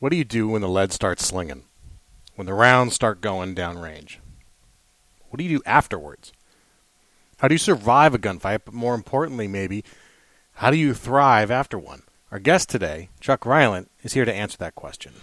What do you do when the lead starts slinging? When the rounds start going downrange? What do you do afterwards? How do you survive a gunfight? But more importantly, maybe, how do you thrive after one? Our guest today, Chuck Rylant, is here to answer that question.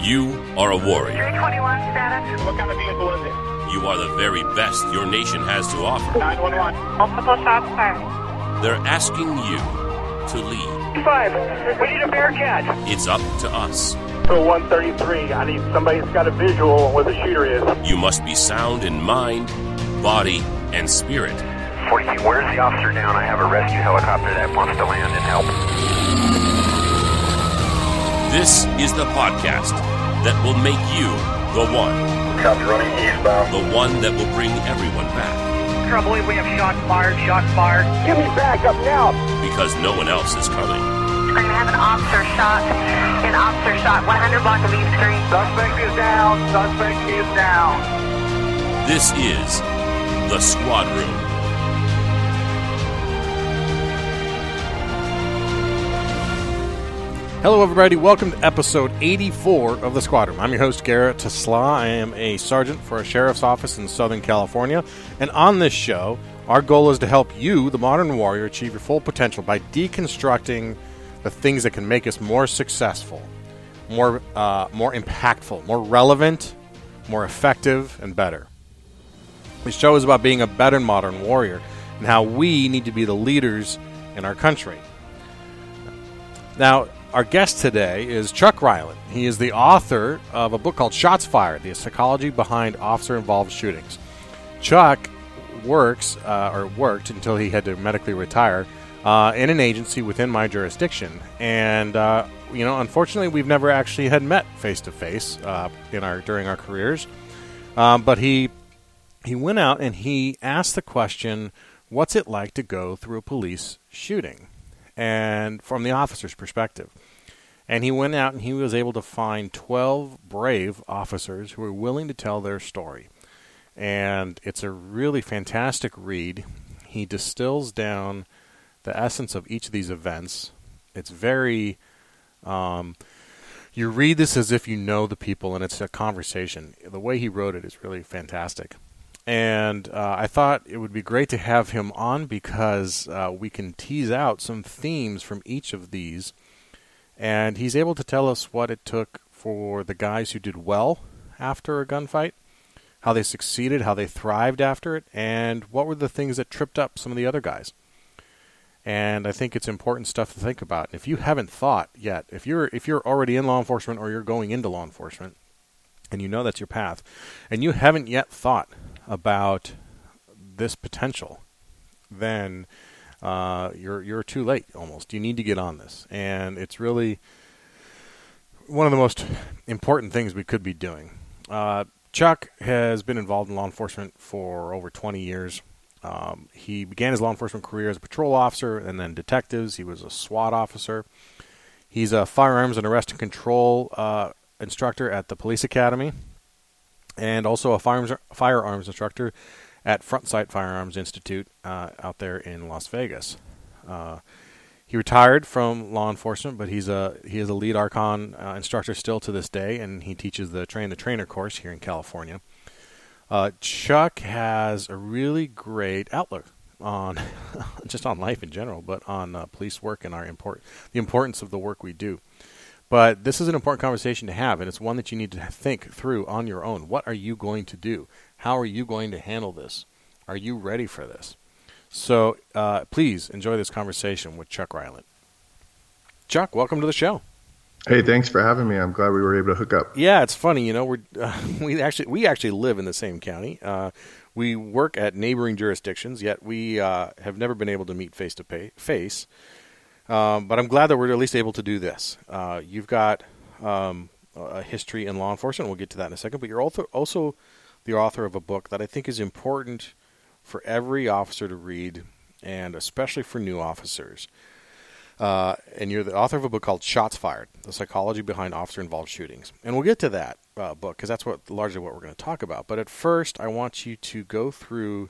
You are a warrior. 321 status. What kind of vehicle is it? You are the very best your nation has to offer. 911. Multiple shots fired. They're asking you to lead. Five. We need a Bearcat. It's up to us. So 133. I need somebody that's got a visual on where the shooter is. You must be sound in mind, body, and spirit. 42, where's the officer down? I have a rescue helicopter that wants to land and help. This is the podcast that will make you the one. Copy running eastbound. The one that will bring everyone back. I believe we have shots fired, shots fired. Give me back up now. Because no one else is coming. I'm going to have an officer shot. An officer shot 100 block of East Street. Suspect is down. Suspect is down. This is the Squad Room. Hello, everybody. Welcome to episode 84 of the Squad Room. I'm your host, Garrett Tesla. I am a sergeant for a sheriff's office in Southern California. And on this show, our goal is to help you, the modern warrior, achieve your full potential by deconstructing the things that can make us more successful, more, uh, more impactful, more relevant, more effective, and better. This show is about being a better modern warrior and how we need to be the leaders in our country. Now, our guest today is Chuck Rylant. He is the author of a book called Shots Fired The Psychology Behind Officer Involved Shootings. Chuck works, uh, or worked until he had to medically retire, uh, in an agency within my jurisdiction. And, uh, you know, unfortunately, we've never actually had met face to face in our during our careers. Um, but he he went out and he asked the question, "What's it like to go through a police shooting?" And from the officer's perspective. And he went out and he was able to find 12 brave officers who were willing to tell their story. And it's a really fantastic read. He distills down the essence of each of these events. It's very. Um, you read this as if you know the people and it's a conversation. The way he wrote it is really fantastic. And uh, I thought it would be great to have him on because uh, we can tease out some themes from each of these and he's able to tell us what it took for the guys who did well after a gunfight, how they succeeded, how they thrived after it, and what were the things that tripped up some of the other guys. And I think it's important stuff to think about. If you haven't thought yet, if you're if you're already in law enforcement or you're going into law enforcement, and you know that's your path, and you haven't yet thought about this potential, then uh, you're you're too late almost. You need to get on this, and it's really one of the most important things we could be doing. Uh, Chuck has been involved in law enforcement for over 20 years. Um, he began his law enforcement career as a patrol officer and then detectives. He was a SWAT officer. He's a firearms and arrest and control uh, instructor at the police academy, and also a firearms firearms instructor at Front Sight Firearms Institute uh, out there in Las Vegas. Uh, he retired from law enforcement, but he's a he is a lead Archon uh, instructor still to this day, and he teaches the train the trainer course here in California. Uh, Chuck has a really great outlook on just on life in general, but on uh, police work and our import the importance of the work we do. But this is an important conversation to have, and it's one that you need to think through on your own. What are you going to do? How are you going to handle this? Are you ready for this? So uh, please enjoy this conversation with Chuck Rylant. Chuck, welcome to the show. Hey, thanks for having me. I'm glad we were able to hook up. Yeah, it's funny. You know, we uh, we actually we actually live in the same county. Uh, we work at neighboring jurisdictions, yet we uh, have never been able to meet face to face. Um, but I'm glad that we're at least able to do this. Uh, you've got um, a history in law enforcement. We'll get to that in a second. But you're also also the author of a book that I think is important for every officer to read, and especially for new officers. Uh, and you're the author of a book called Shots Fired: The Psychology Behind Officer-Involved Shootings. And we'll get to that uh, book because that's what largely what we're going to talk about. But at first, I want you to go through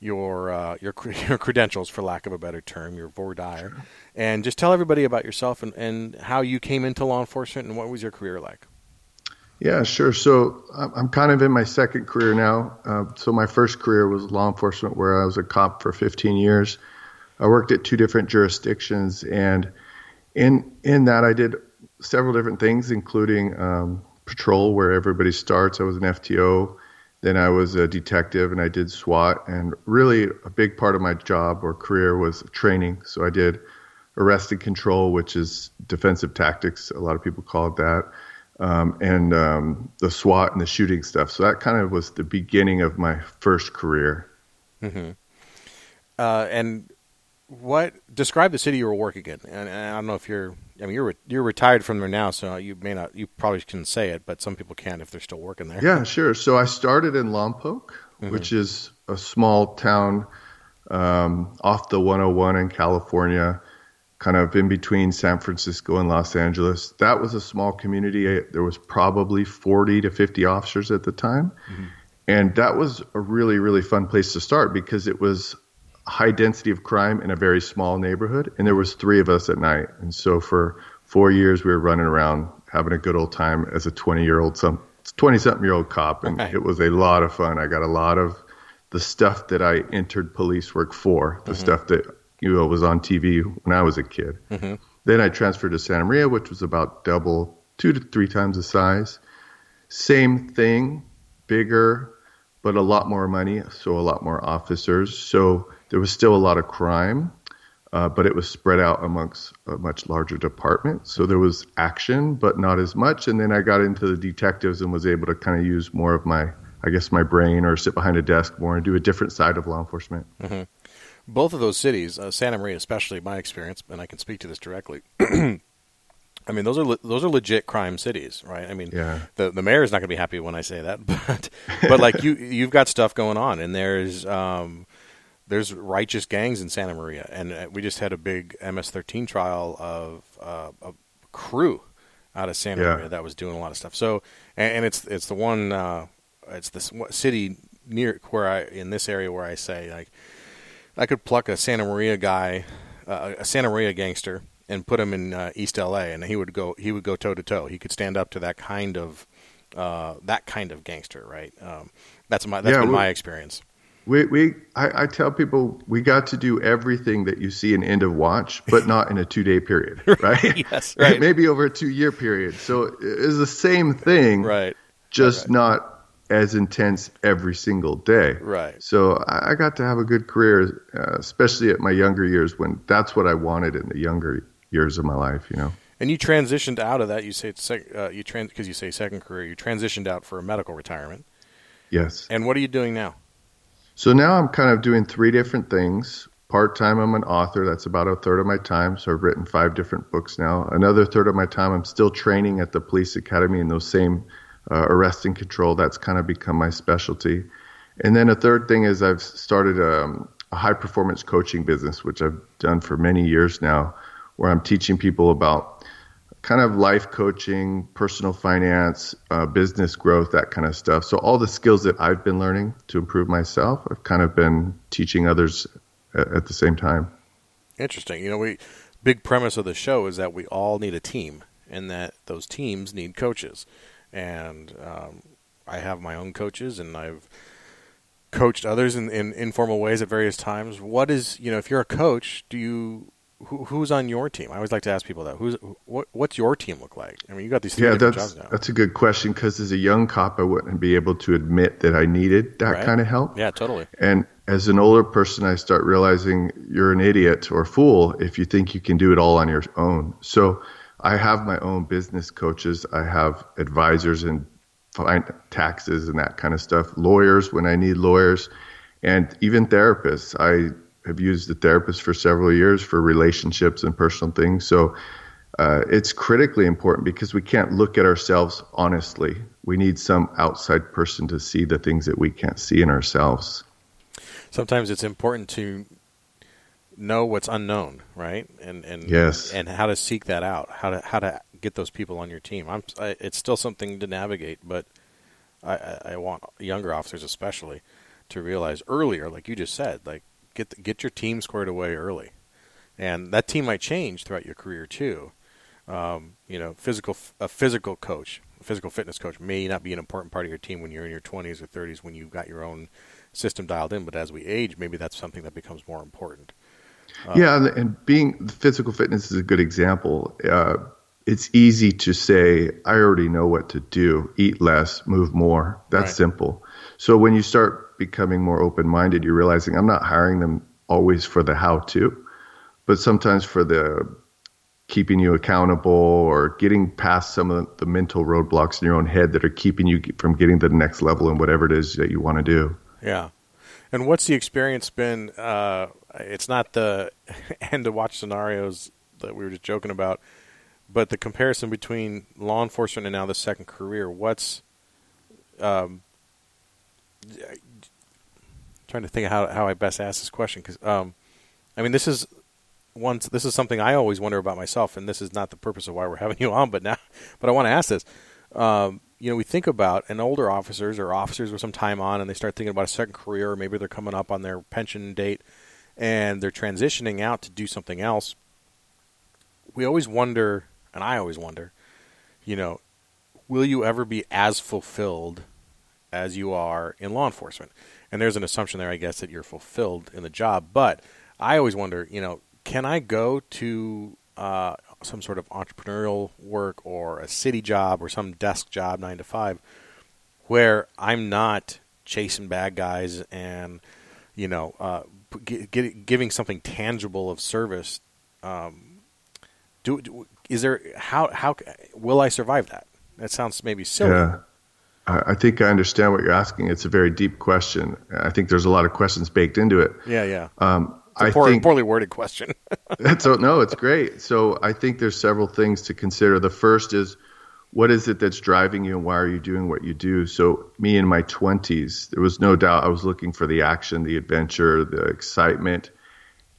your uh, your your credentials, for lack of a better term, your voir dire, and just tell everybody about yourself and, and how you came into law enforcement and what was your career like. Yeah, sure. So I'm kind of in my second career now. Uh, so my first career was law enforcement, where I was a cop for 15 years. I worked at two different jurisdictions, and in in that I did several different things, including um, patrol, where everybody starts. I was an FTO. Then I was a detective, and I did SWAT. And really, a big part of my job or career was training. So I did arrest and control, which is defensive tactics. A lot of people call it that um, and um, the SWAT and the shooting stuff. So that kind of was the beginning of my first career. Mm-hmm. Uh, and what describe the city you were working in? And, and, I don't know if you're. I mean, you're you're retired from there now, so you may not. You probably can say it, but some people can if they're still working there. Yeah, sure. So I started in Lompoc, mm-hmm. which is a small town um, off the 101 in California kind of in between San Francisco and Los Angeles. That was a small community. There was probably 40 to 50 officers at the time. Mm-hmm. And that was a really, really fun place to start because it was high density of crime in a very small neighborhood. And there was three of us at night. And so for four years, we were running around having a good old time as a 20 year old, some 20 something year old cop. And okay. it was a lot of fun. I got a lot of the stuff that I entered police work for, the mm-hmm. stuff that you know, was on TV when I was a kid. Mm-hmm. Then I transferred to Santa Maria, which was about double, two to three times the size. Same thing, bigger, but a lot more money, so a lot more officers. So there was still a lot of crime, uh, but it was spread out amongst a much larger department. So there was action, but not as much. And then I got into the detectives and was able to kind of use more of my, I guess, my brain or sit behind a desk more and do a different side of law enforcement. Mm-hmm both of those cities, uh, Santa Maria especially, my experience, and I can speak to this directly. I mean, those are le- those are legit crime cities, right? I mean, yeah. the the mayor is not going to be happy when I say that, but but like you you've got stuff going on, and there's um, there's righteous gangs in Santa Maria, and uh, we just had a big MS-13 trial of uh, a crew out of Santa yeah. Maria that was doing a lot of stuff. So, and, and it's it's the one uh, it's the city near where I in this area where I say like I could pluck a Santa Maria guy, uh, a Santa Maria gangster, and put him in uh, East LA, and he would go he would go toe to toe. He could stand up to that kind of uh, that kind of gangster, right? Um, that's my that's yeah, been we, my experience. We we I, I, tell people we got to do everything that you see in End of Watch, but not in a two day period, right? yes, right. Maybe over a two year period. So it's the same thing, right? Just right. not as intense every single day. Right. So I got to have a good career, uh, especially at my younger years when that's what I wanted in the younger years of my life. You know. And you transitioned out of that. You say sec- uh, you trans because you say second career. You transitioned out for a medical retirement. Yes. And what are you doing now? So now I'm kind of doing three different things. Part time, I'm an author. That's about a third of my time. So I've written five different books now. Another third of my time, I'm still training at the police academy in those same uh, arrest and control. That's kind of become my specialty. And then a third thing is I've started a, um, a high performance coaching business, which I've done for many years now, where I'm teaching people about kind of life coaching, personal finance, uh, business growth, that kind of stuff. So all the skills that I've been learning to improve myself, I've kind of been teaching others at, at the same time. Interesting. You know, we big premise of the show is that we all need a team, and that those teams need coaches and um, I have my own coaches, and I've coached others in, in informal ways at various times. What is you know, if you're a coach, do you who, who's on your team? I always like to ask people that. Who's what, what's your team look like? I mean, you got these yeah, that's that's a good question because as a young cop, I wouldn't be able to admit that I needed that right. kind of help. Yeah, totally. And as an older person, I start realizing you're an idiot or fool if you think you can do it all on your own. So I have my own business coaches. I have advisors and taxes and that kind of stuff. Lawyers when I need lawyers, and even therapists. I have used a therapist for several years for relationships and personal things. So uh, it's critically important because we can't look at ourselves honestly. We need some outside person to see the things that we can't see in ourselves. Sometimes it's important to know what's unknown, right? And and yes, and how to seek that out, how to how to get those people on your team. I'm I, it's still something to navigate, but I, I, want younger officers especially to realize earlier, like you just said, like get the, get your team squared away early, and that team might change throughout your career too. Um, you know, physical a physical coach, a physical fitness coach may not be an important part of your team when you're in your 20s or 30s when you've got your own system dialed in. But as we age, maybe that's something that becomes more important. Uh, yeah, and, and, being physical fitness is a good example. Uh, it's easy to say, I already know what to do eat less, move more. That's right. simple. So when you start becoming more open minded, you're realizing I'm not hiring them always for the how to, but sometimes for the keeping you accountable or getting past some of the mental roadblocks in your own head that are keeping you from getting to the next level in whatever it is that you want to do. Yeah. And what's the experience been? Uh, it's not the End of Watch scenarios that we were just joking about but the comparison between law enforcement and now the second career, what's um, trying to think of how how I best ask this question because um, I mean this is once this is something I always wonder about myself, and this is not the purpose of why we're having you on, but now, but I want to ask this. Um, you know, we think about and older officers or officers with some time on, and they start thinking about a second career, or maybe they're coming up on their pension date, and they're transitioning out to do something else. We always wonder and I always wonder, you know, will you ever be as fulfilled as you are in law enforcement? And there's an assumption there, I guess, that you're fulfilled in the job. But I always wonder, you know, can I go to uh, some sort of entrepreneurial work or a city job or some desk job, nine to five, where I'm not chasing bad guys and, you know, uh, get, giving something tangible of service um, do, do, is there how how will I survive that? That sounds maybe silly. Yeah. I think I understand what you're asking. It's a very deep question. I think there's a lot of questions baked into it. Yeah, yeah. Um, I poor, think poorly worded question. so no, it's great. So I think there's several things to consider. The first is what is it that's driving you and why are you doing what you do? So me in my 20s, there was no doubt I was looking for the action, the adventure, the excitement,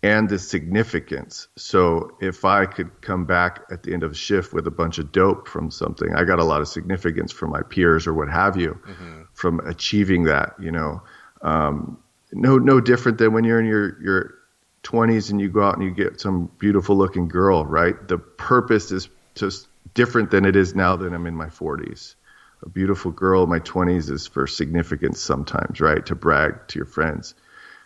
and the significance. So if I could come back at the end of a shift with a bunch of dope from something, I got a lot of significance from my peers or what have you mm-hmm. from achieving that. You know, um, no no different than when you're in your your 20s and you go out and you get some beautiful looking girl. Right, the purpose is just different than it is now that I'm in my 40s. A beautiful girl in my 20s is for significance sometimes, right? To brag to your friends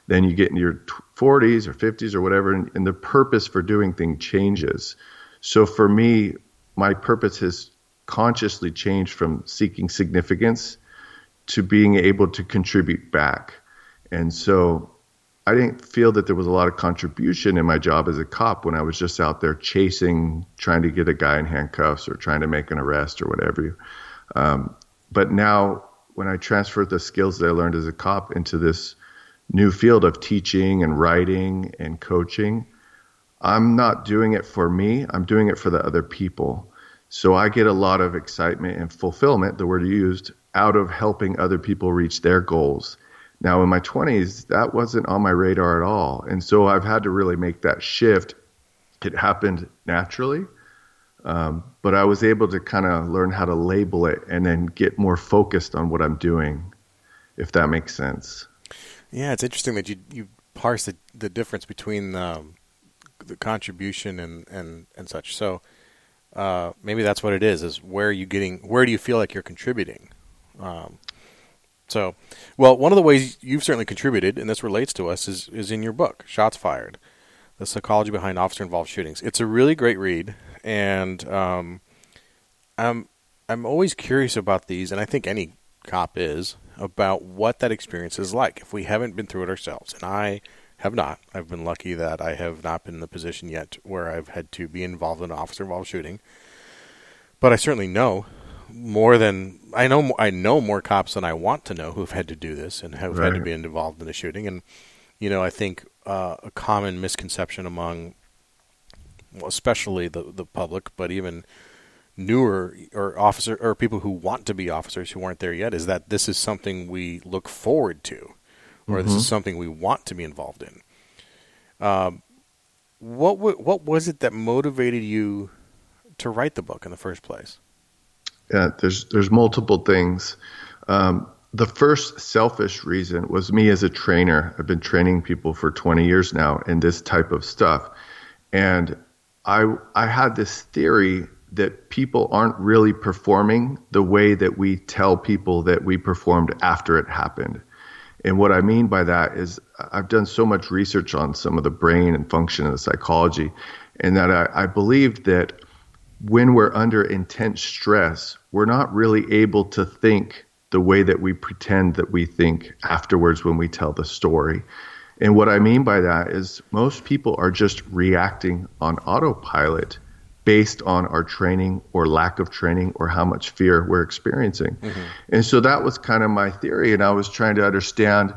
then you get in your 40s or 50s or whatever, and, and the purpose for doing things changes. So for me, my purpose has consciously changed from seeking significance to being able to contribute back. And so I didn't feel that there was a lot of contribution in my job as a cop when I was just out there chasing, trying to get a guy in handcuffs or trying to make an arrest or whatever. Um, but now, when I transferred the skills that I learned as a cop into this new field of teaching and writing and coaching, I'm not doing it for me, I'm doing it for the other people. So I get a lot of excitement and fulfillment, the word used, out of helping other people reach their goals. Now, in my 20s, that wasn't on my radar at all. And so I've had to really make that shift. It happened naturally, um, but I was able to kind of learn how to label it and then get more focused on what I'm doing, if that makes sense. Yeah, it's interesting that you you parse the, the difference between um, the contribution and, and, and such. So uh, maybe that's what it is: is where are you getting? Where do you feel like you're contributing? Um, so, well, one of the ways you've certainly contributed, and this relates to us, is is in your book, "Shots Fired: The Psychology Behind Officer-Involved Shootings." It's a really great read, and um, I'm I'm always curious about these, and I think any cop is about what that experience is like if we haven't been through it ourselves. And I have not. I've been lucky that I have not been in the position yet where I've had to be involved in an officer involved shooting. But I certainly know more than I know. I know more cops than I want to know who've had to do this and have right. had to be involved in the shooting. And you know, I think uh, a common misconception among, well, especially the the public, but even newer or officer or people who want to be officers who aren't there yet is that this is something we look forward to, or mm-hmm. this is mm-hmm. something we want to be involved in. Um, what w- what was it that motivated you to write the book in the first place? Yeah, there's there's multiple things. Um, the first selfish reason was me as a trainer. I've been training people for 20 years now in this type of stuff. And I I had this theory that people aren't really performing the way that we tell people that we performed after it happened. And what I mean by that is I've done so much research on some of the brain and function and the psychology, and that I, I believed that when we're under intense stress, we're not really able to think the way that we pretend that we think afterwards when we tell the story. And what I mean by that is most people are just reacting on autopilot based on our training or lack of training or how much fear we're experiencing. Mm-hmm. And so that was kind of my theory. And I was trying to understand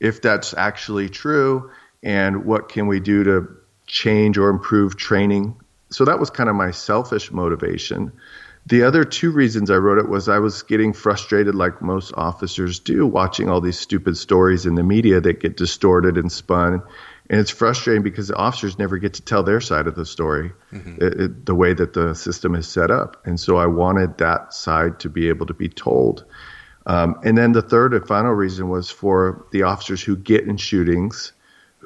if that's actually true and what can we do to change or improve training. So that was kind of my selfish motivation. The other two reasons I wrote it was I was getting frustrated, like most officers do, watching all these stupid stories in the media that get distorted and spun and it's frustrating because the officers never get to tell their side of the story mm-hmm. it, it, the way that the system is set up and so i wanted that side to be able to be told um, and then the third and final reason was for the officers who get in shootings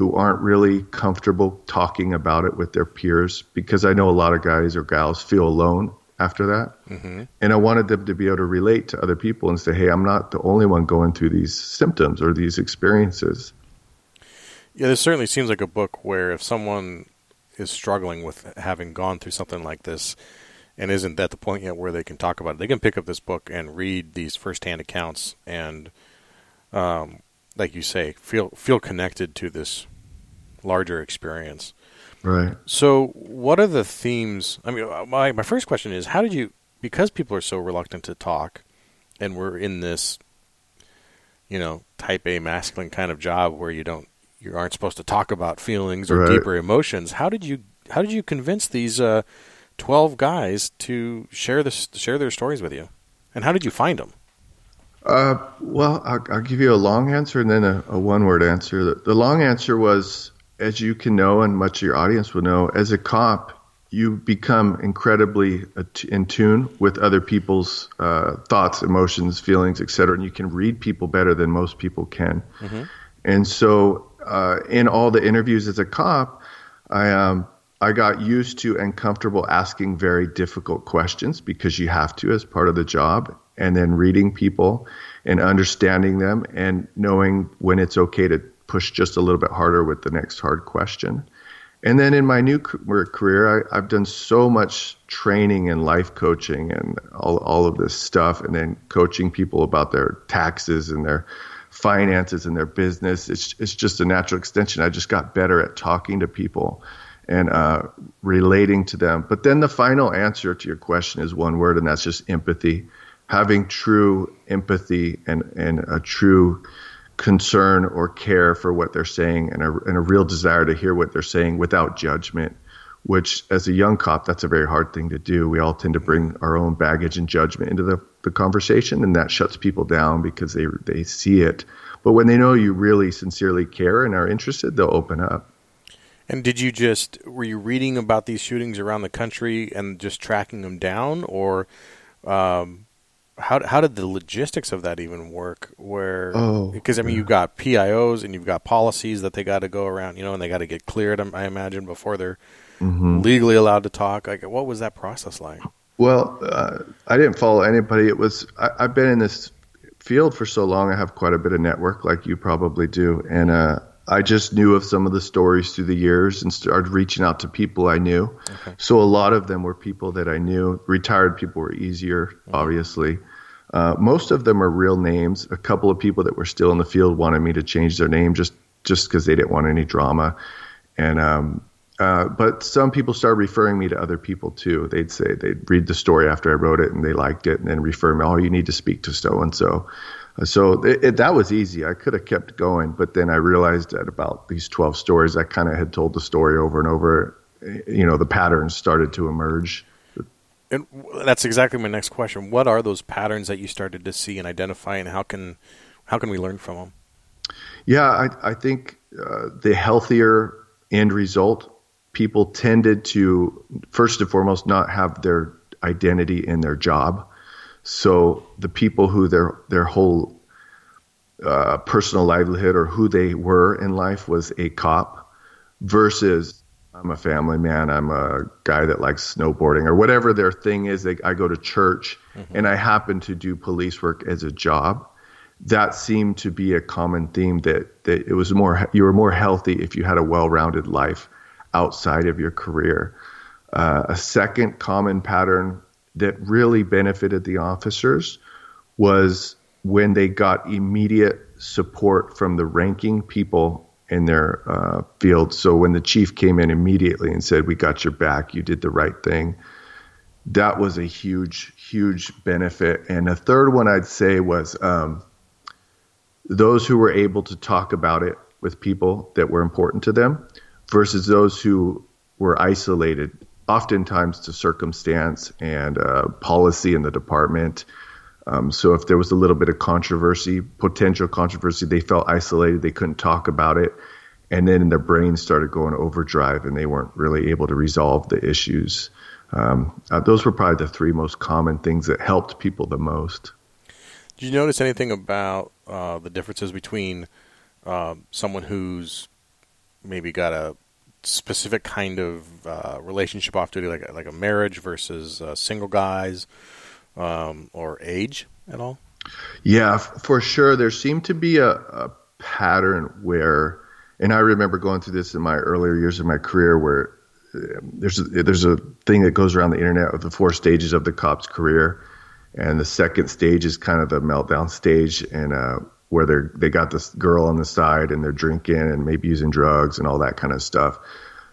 who aren't really comfortable talking about it with their peers because i know a lot of guys or gals feel alone after that mm-hmm. and i wanted them to be able to relate to other people and say hey i'm not the only one going through these symptoms or these experiences yeah, this certainly seems like a book where if someone is struggling with having gone through something like this and isn't at the point yet where they can talk about it, they can pick up this book and read these firsthand accounts and, um, like you say, feel feel connected to this larger experience. Right. So, what are the themes? I mean, my my first question is, how did you? Because people are so reluctant to talk, and we're in this, you know, type A masculine kind of job where you don't you aren't supposed to talk about feelings or right. deeper emotions. How did you how did you convince these uh, twelve guys to share this share their stories with you, and how did you find them? Uh, well, I'll, I'll, give you a long answer and then a, a one word answer. The, the, long answer was, as you can know, and much of your audience will know, as a cop, you become incredibly in tune with other people's uh, thoughts, emotions, feelings, etc., and you can read people better than most people can. Mm-hmm. And so uh, in all the interviews as a cop, I um, I got used to and comfortable asking very difficult questions because you have to as part of the job, and then reading people and understanding them and knowing when it's okay to push just a little bit harder with the next hard question. And then in my new career, I, have done so much training and life coaching and all, all of this stuff, and then coaching people about their taxes and their finances and their business. It's it's just a natural extension. I just got better at talking to people and uh, relating to them. But then the final answer to your question is one word, and that's just empathy. Having true empathy and and a true concern or care for what they're saying, and a and a real desire to hear what they're saying without judgment. Which, as a young cop, that's a very hard thing to do. We all tend to bring our own baggage and judgment into the the conversation, and that shuts people down because they they see it. But when they know you really sincerely care and are interested, they'll open up. And did you just were you reading about these shootings around the country and just tracking them down, or um, how how did the logistics of that even work? Where oh, because I mean you've got PIOs and you've got policies that they got to go around, you know, and they got to get cleared. I imagine before they're mm-hmm. legally allowed to talk. Like, what was that process like? Well, uh, I didn't follow anybody. It was I, have been in this field for so long. I have quite a bit of network, like you probably do, and uh, I just knew of some of the stories through the years and started reaching out to people I knew. Okay. So a lot of them were people that I knew. Retired people were easier, mm-hmm. obviously. Uh, most of them are real names. A couple of people that were still in the field wanted me to change their name just just because they didn't want any drama, and um, uh, but some people started referring me to other people too. They'd say they'd read the story after I wrote it and they liked it, and then refer me. Oh, you need to speak to so and so. So it, it, that was easy. I could have kept going, but then I realized that about these twelve stories, I kind of had told the story over and over. You know, the patterns started to emerge. And that's exactly my next question. What are those patterns that you started to see and identify, and how can how can we learn from them? Yeah, I, I think uh, the healthier end result people tended to first and foremost not have their identity in their job. So the people who their their whole uh, personal livelihood or who they were in life was a cop versus I'm a family man, I'm a guy that likes snowboarding or whatever their thing is. They, I go to church mm-hmm. and I happen to do police work as a job. That seemed to be a common theme that, that it was more you were more healthy if you had a well-rounded life outside of your career. Uh, a second common pattern that really benefited the officers was when they got immediate support from the ranking people in their uh, field. So when the chief came in immediately and said, "We got your back. You did the right thing," that was a huge, huge benefit. And a third one I'd say was um, those who were able to talk about it with people that were important to them, versus those who were isolated, oftentimes to circumstance and uh, policy in the department. Um, so if there was a little bit of controversy, potential controversy, they felt isolated. They couldn't talk about it. And then their brains started going overdrive and they weren't really able to resolve the issues. Um, uh, those were probably the three most common things that helped people the most. Did you notice anything about uh, the differences between uh, someone who's maybe got a specific kind of uh, relationship off duty, like like a marriage versus uh, single guys, um, or age at all? Yeah, for sure. There seemed to be a, a pattern where, and I remember going through this in my earlier years of my career, where um, there's a, there's a thing that goes around the internet of the four stages of the cop's career, and the second stage is kind of the meltdown stage, and uh, where they they got this girl on the side and they're drinking and maybe using drugs and all that kind of stuff.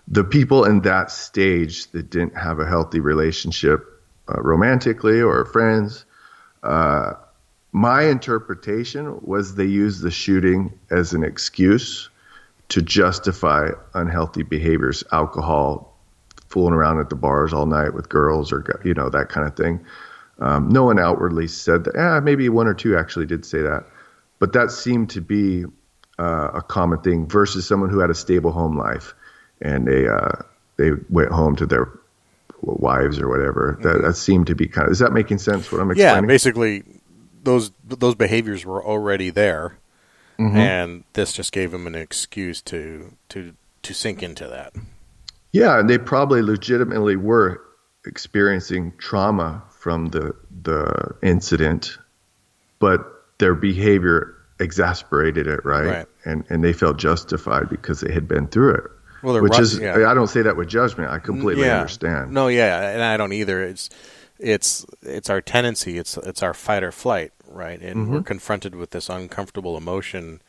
The people in that stage that didn't have a healthy relationship uh, romantically or friends, uh, my interpretation was they used the shooting as an excuse to justify unhealthy behaviors, alcohol, fooling around at the bars all night with girls, or you know that kind of thing. Um, no one outwardly said that. Eh, maybe one or two actually did say that but that seemed to be uh, a common thing versus someone who had a stable home life and they uh, they went home to their wives or whatever. That, mm-hmm. that seemed to be kind of. Is that making sense? What I'm explaining? Yeah, basically, those those behaviors were already there, mm-hmm. and this just gave them an excuse to to to sink into that. Yeah, and they probably legitimately were experiencing trauma from the the incident, but their behavior exasperated it, right? right? And and they felt justified because they had been through it. Well, which is yeah. I don't say that with judgment. I completely yeah. understand. No, yeah, and I don't either. It's it's it's our tendency. It's it's our fight or flight, right? And mm-hmm. we're confronted with this uncomfortable emotion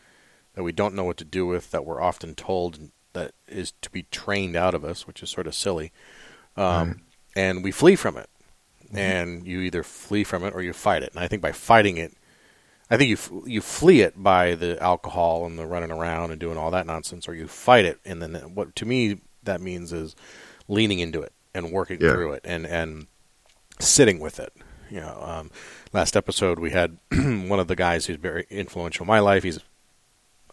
that we don't know what to do with. That we're often told that is to be trained out of us, which is sort of silly. Um, right. And we flee from it. Mm-hmm. And you either flee from it or you fight it. And I think by fighting it, I think you you flee it by the alcohol and the running around and doing all that nonsense, or you fight it, and then what to me that means is leaning into it and working yeah. through it and and sitting with it. You know, um, last episode we had one of the guys who's very influential in my life. He's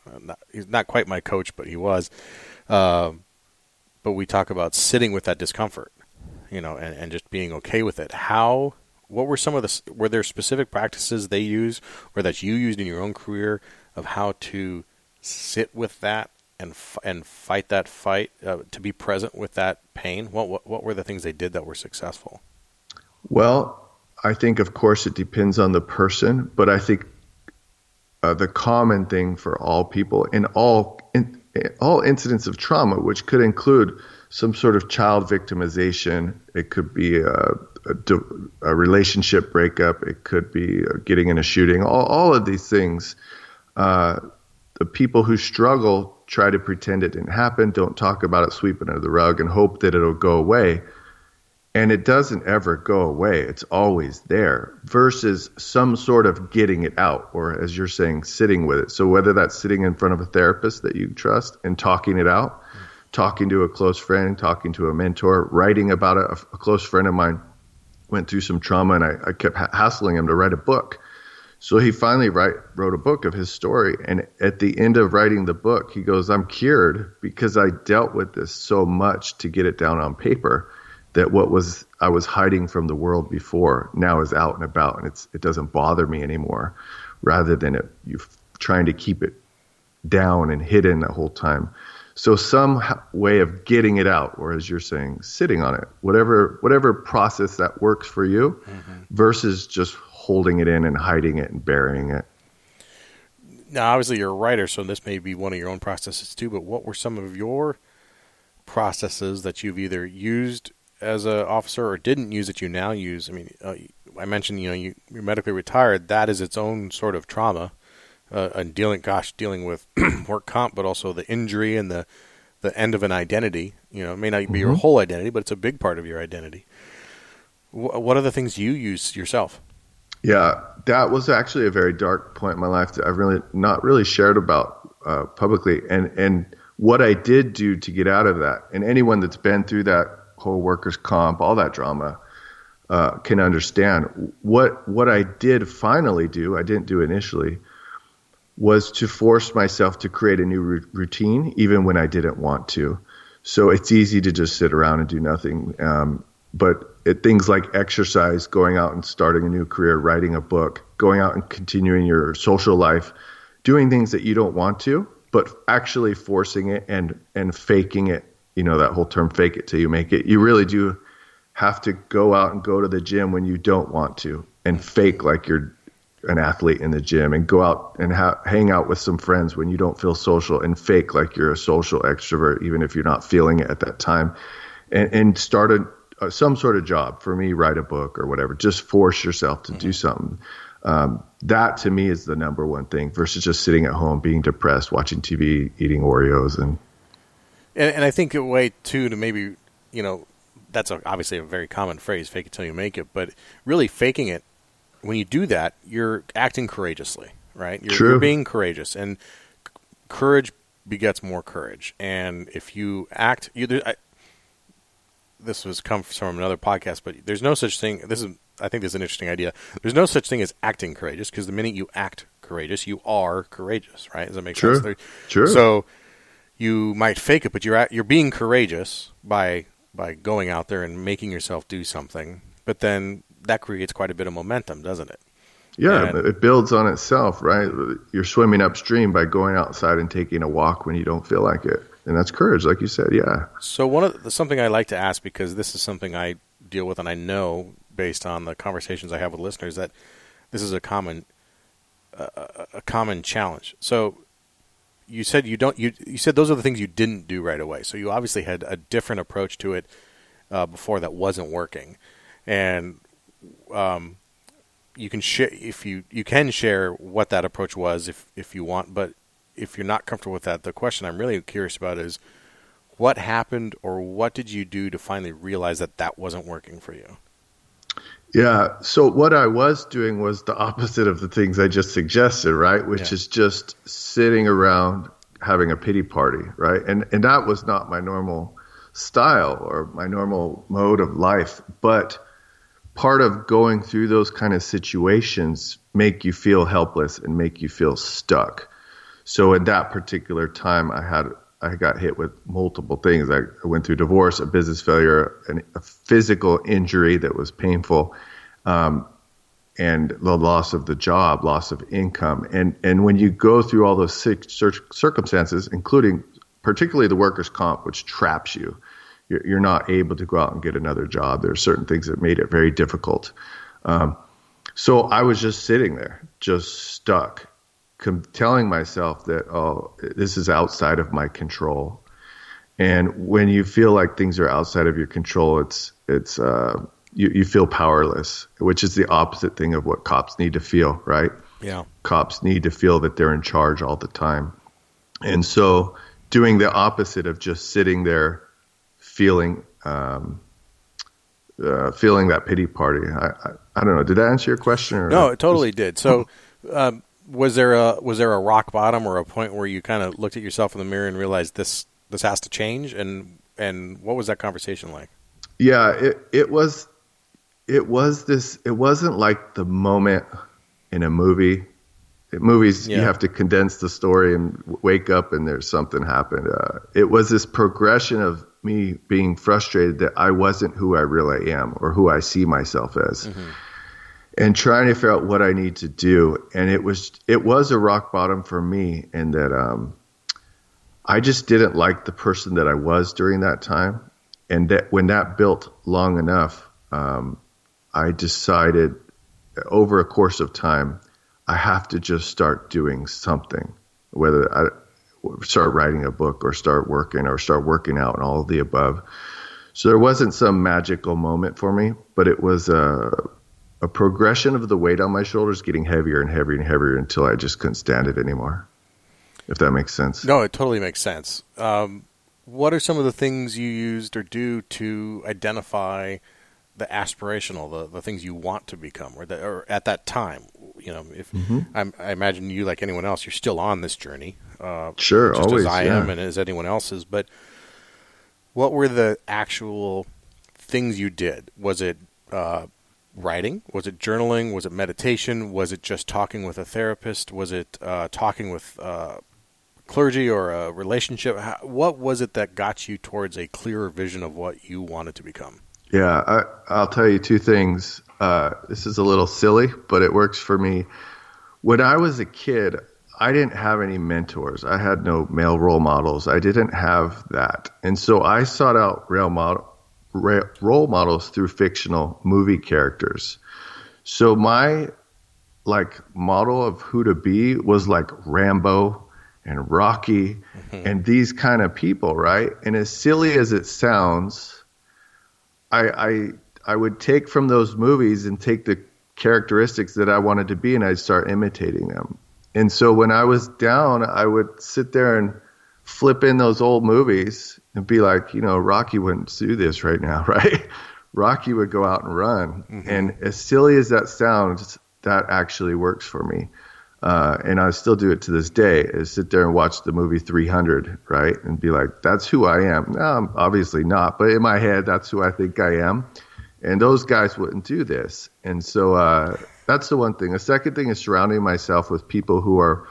uh, not, he's not quite my coach, but he was. Uh, but we talk about sitting with that discomfort, you know, and, and just being okay with it. How what were some of the were there specific practices they use or that you used in your own career of how to sit with that and and fight that fight uh, to be present with that pain? What, what what were the things they did that were successful? Well i think of course it depends on the person but i think uh, the common thing for all people in all in, in all incidents of trauma which could include some sort of child victimization it could be a uh, a, relationship breakup. It could be getting in a shooting. All, all of these things. Uh, the people who struggle try to pretend it didn't happen, don't talk about it, sweep it under the rug, and hope that it'll go away. And it doesn't ever go away. It's always there versus some sort of getting it out, or as you're saying, sitting with it. So whether that's sitting in front of a therapist that you trust and talking it out, talking to a close friend, talking to a mentor, writing about it. A, a close friend of mine went through some trauma, and I, I kept hassling him to write a book. So he finally write, wrote a book of his story. And at the end of writing the book, he goes, I'm cured because I dealt with this so much to get it down on paper that what was I was hiding from the world before now is out and about and it's it doesn't bother me anymore. Rather than it you trying to keep it down and hidden the whole time. So some way of getting it out, or as you're saying, sitting on it, whatever whatever process that works for you, versus just holding it in and hiding it and burying it. Now, obviously, you're a writer, so this may be one of your own processes too. But what were some of your processes that you've either used as an officer or didn't use that you now use? I mean, uh, I mentioned you know you, you're medically retired. That is its own sort of trauma, uh, and dealing, gosh, dealing with work comp, but also the injury and the the end of an identity. You know, it may not be your whole identity, but it's a big part of your identity. Wh- what are the things you use yourself? Yeah, that was actually a very dark point in my life that I've really not really shared about uh, publicly, and and what I did do to get out of that. And anyone that's been through that whole workers' comp, all that drama, uh, can understand what what I did finally do. I didn't do initially was to force myself to create a new ru- routine, even when I didn't want to. So it's easy to just sit around and do nothing. Um, but it, things like exercise, going out and starting a new career, writing a book, going out and continuing your social life, doing things that you don't want to, but actually forcing it and and faking it. You know that whole term, fake it till you make it. You really do have to go out and go to the gym when you don't want to, and fake like you're an athlete in the gym, and go out and ha- hang out with some friends when you don't feel social, and fake like you're a social extrovert, even if you're not feeling it at that time, and, and start a, uh, some sort of job. For me, write a book or whatever. Just force yourself to do something. Um, that to me is the number one thing versus just sitting at home being depressed, watching TV, eating Oreos, and And, and I think a way too to maybe you know that's a, obviously a very common phrase, "fake it till you make it," but really faking it when you do that, you're acting courageously, right? You're, True. you're being courageous, and c- courage begets more courage. And if you act, you, there, I, this was come from another podcast, but there's no such thing. This is, I think, this is an interesting idea. There's no such thing as acting courageous because the minute you act courageous, you are courageous, right? Does that make True. sense? There- True. So you might fake it, but you're at, you're being courageous by by going out there and making yourself do something. But then that creates quite a bit of momentum, doesn't it? Yeah, And- it builds on itself, right? You're swimming upstream by going outside and taking a walk when you don't feel like it, and that's courage, like you said. Yeah, So one of the, something I like to ask because this is something I deal with, and I know based on the conversations I have with listeners that this is a common uh, a- a common challenge. So you said you don't you you said those are the things you didn't do right away. So you obviously had a different approach to it uh, before that wasn't working, and um, you can share if you you can share what that approach was if if you want, but if you're not comfortable with that, the question I'm really curious about is what happened or what did you do to finally realize that that wasn't working for you? yeah. So what I was doing was the opposite of the things I just suggested, right? Which Yeah. is just sitting around having a pity party, right? And and that was not my normal style or my normal mode of life, but part of going through those kind of situations make you feel helpless and make you feel stuck. So at that particular time, I had I got hit with multiple things. I went through divorce, a business failure, an, a physical injury that was painful, um, and the loss of the job, loss of income, and and when you go through all those cir- cir- circumstances, including particularly the workers' comp, which traps you, you're, you're not able to go out and get another job. There are certain things that made it very difficult. Um, so I was just sitting there, just stuck, com- telling myself that, oh, this is outside of my control. And when you feel like things are outside of your control, it's it's uh, you, you feel powerless, which is the opposite thing of what cops need to feel, right? Yeah. Cops need to feel that they're in charge all the time. And so doing the opposite of just sitting there feeling um, uh, feeling that pity party. I, I I don't know. Did that answer your question? Or No, it totally did. So, um, was there a was there a rock bottom or a point where you kind of looked at yourself in the mirror and realized this this has to change? And and what was that conversation like? Yeah, it it was it was this. It wasn't like the moment in a movie. Movies, you have to condense the story and wake up and there's something happened. Uh, it was this progression of me being frustrated that I wasn't who I really am or who I see myself as. and trying to figure out what I need to do. And it was it was a rock bottom for me, in that um, I just didn't like the person that I was during that time, and that when that built long enough, um, I decided over a course of time, I have to just start doing something, whether I start writing a book or start working or start working out and all of the above. So there wasn't some magical moment for me, but it was a, a progression of the weight on my shoulders getting heavier and heavier and heavier until I just couldn't stand it anymore. If that makes sense. No, it totally makes sense. Um, what are some of the things you used or do to identify the aspirational, the, the things you want to become, or, the, or at that time? You know, if Mm-hmm. I, I imagine you, like anyone else, you're still on this journey. Uh, Sure, just always, as I yeah. am and as anyone else is. But what were the actual things you did? Was it uh, writing? Was it journaling? Was it meditation? Was it just talking with a therapist? Was it uh, talking with uh, clergy or a relationship? How, what was it that got you towards a clearer vision of what you wanted to become? Yeah, I, I'll tell you two things. Uh, this is a little silly, but it works for me. When I was a kid, I didn't have any mentors. I had no male role models. I didn't have that, and so I sought out real model, role models through fictional movie characters. So my like model of who to be was like Rambo and Rocky mm-hmm. and these kind of people, right? And as silly as it sounds, I, I I would take from those movies and take the characteristics that I wanted to be, and I'd start imitating them. And so when I was down, I would sit there and flip in those old movies and be like, you know, Rocky wouldn't do this right now, right? Rocky would go out and run. And as silly as that sounds, that actually works for me. Uh, and I still do it to this day is sit there and watch the movie 300, right? And be like, that's who I am. No, I'm obviously not, but in my head, that's who I think I am. And those guys wouldn't do this. And so uh, that's the one thing. The second thing is surrounding myself with people who are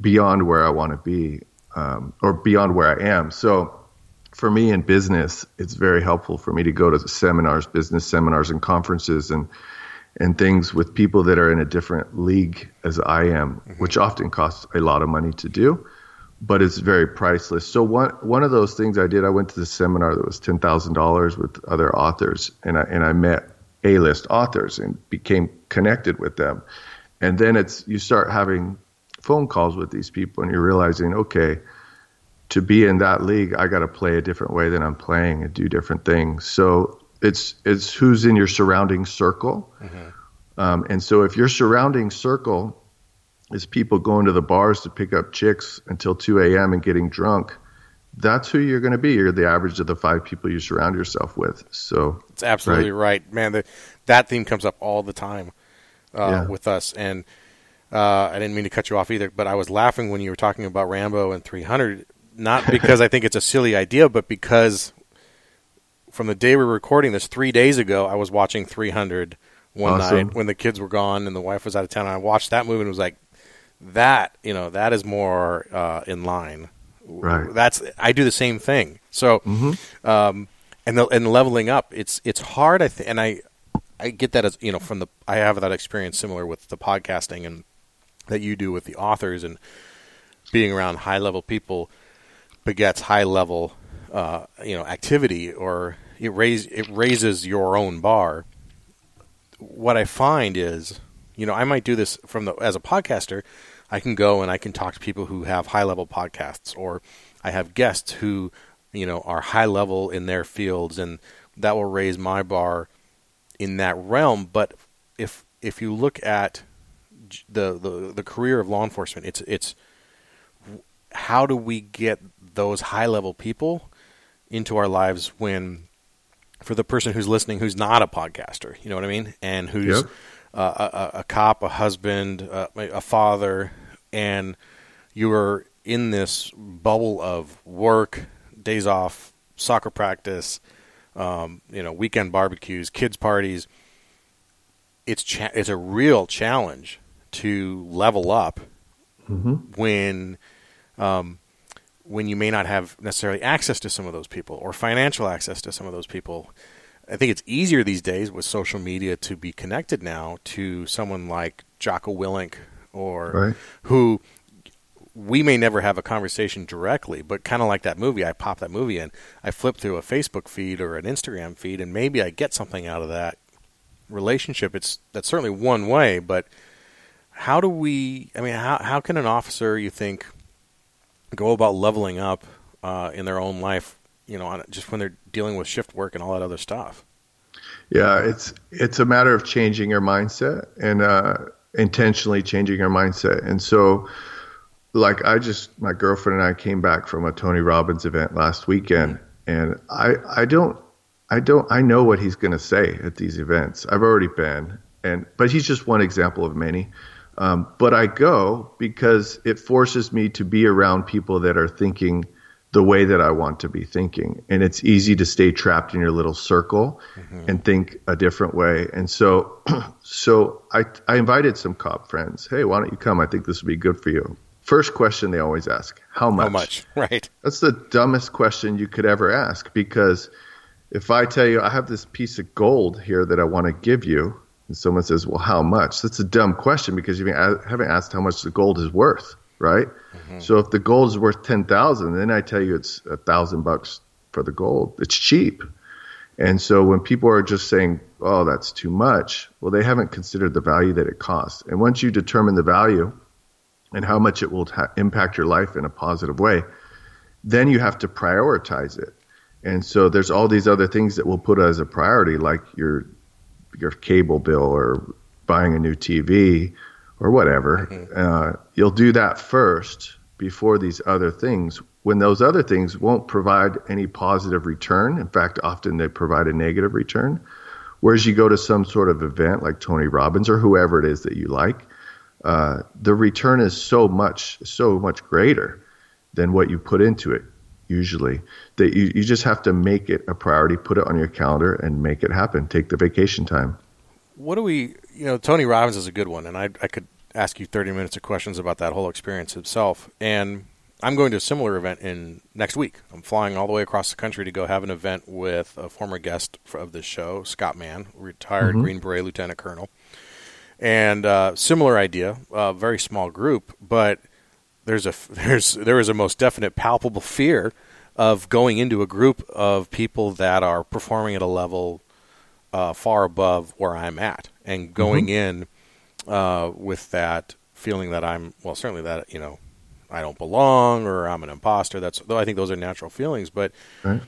beyond where I want to be um, or beyond where I am. So for me in business, it's very helpful for me to go to seminars, business seminars and conferences and and things with people that are in a different league as I am, which often costs a lot of money to do, but it's very priceless. So one one of those things I did, I went to the seminar that was ten thousand dollars with other authors, and I and I met A list authors and became connected with them, and then it's you start having phone calls with these people, and you're realizing, okay, to be in that league, I got to play a different way than I'm playing and do different things. So it's it's who's in your surrounding circle, um, and so if your surrounding circle is people going to the bars to pick up chicks until 2 a.m. and getting drunk, that's who you're going to be. You're the average of the five people you surround yourself with. So It's absolutely right, man. The, that theme comes up all the time uh, Yeah. with us, and uh, I didn't mean to cut you off either, but I was laughing when you were talking about Rambo and 300, not because I think it's a silly idea, but because from the day we're recording this, three days ago, I was watching 300 one Awesome. night when the kids were gone and the wife was out of town. And I watched that movie and was like, that you know that is more uh, in line. Right. That's I do the same thing. So, um, and the, and leveling up, it's it's hard. I think, and I I get that as you know from the I have that experience similar with the podcasting and that you do with the authors and being around high level people begets high level uh, you know activity or it raise it raises your own bar. What I find is, you know, I might do this from the as a podcaster. I can go and I can talk to people who have high level podcasts, or I have guests who, you know, are high level in their fields, and that will raise my bar in that realm. But if if you look at the the, the career of law enforcement, it's it's how do we get those high level people into our lives when for the person who's listening who's not a podcaster you know what i mean and who's Yep. Uh, a, a, a cop a husband uh, a father and you're in this bubble of work days off soccer practice um, you know weekend barbecues kids parties it's cha- it's a real challenge to level up when um, when you may not have necessarily access to some of those people or financial access to some of those people. I think it's easier these days with social media to be connected now to someone like Jocko Willink or Right. who we may never have a conversation directly, but kind of like that movie, I pop that movie in, I flip through a Facebook feed or an Instagram feed, and maybe I get something out of that relationship. It's that's certainly one way, but how do we? I mean, how how can an officer you think go about leveling up uh, in their own life? You know, on, just when they're dealing with shift work and all that other stuff. Yeah, it's it's a matter of changing your mindset and uh, intentionally changing your mindset. And so, like I just my girlfriend and I came back from a Tony Robbins event last weekend, and I I don't I don't I know what he's going to say at these events. I've already been, and but he's just one example of many. Um, but I go because it forces me to be around people that are thinking the way that I want to be thinking. And it's easy to stay trapped in your little circle mm-hmm. and think a different way. And so, so I, I invited some cop friends. Hey, why don't you come? I think this would be good for you. First question they always ask, how much? How much? Right. That's the dumbest question you could ever ask because if I tell you I have this piece of gold here that I want to give you, and someone says, "Well, how much?" That's a dumb question because you haven't asked how much the gold is worth, right? Mm-hmm. So if the gold is worth ten thousand, then I tell you it's a thousand bucks for the gold. It's cheap. And so when people are just saying, "Oh, that's too much," well, they haven't considered the value that it costs. And once you determine the value and how much it will ta- impact your life in a positive way, then you have to prioritize it. And so there's all these other things that we'll put as a priority, like your your cable bill or buying a new TV or whatever. Uh, you'll do that first before these other things. When those other things won't provide any positive return, in fact, often they provide a negative return. Whereas you go to some sort of event like Tony Robbins or whoever it is that you like, uh, the return is so much, so much greater than what you put into it usually that you, you just have to make it a priority put it on your calendar and make it happen take the vacation time What do we? You know, Tony Robbins is a good one, and I I could ask you thirty minutes of questions about that whole experience itself. And I'm going to a similar event in next week. I'm flying all the way across the country to go have an event with a former guest of this show, Scott Mann, retired Green Beret Lieutenant Colonel, and uh, similar idea, a very small group, but there's a there's there is a most definite palpable fear of going into a group of people that are performing at a level uh, far above where I'm at, and going in uh, with that feeling that I'm well, certainly that you know I don't belong or I'm an imposter. That's though I think those are natural feelings, but right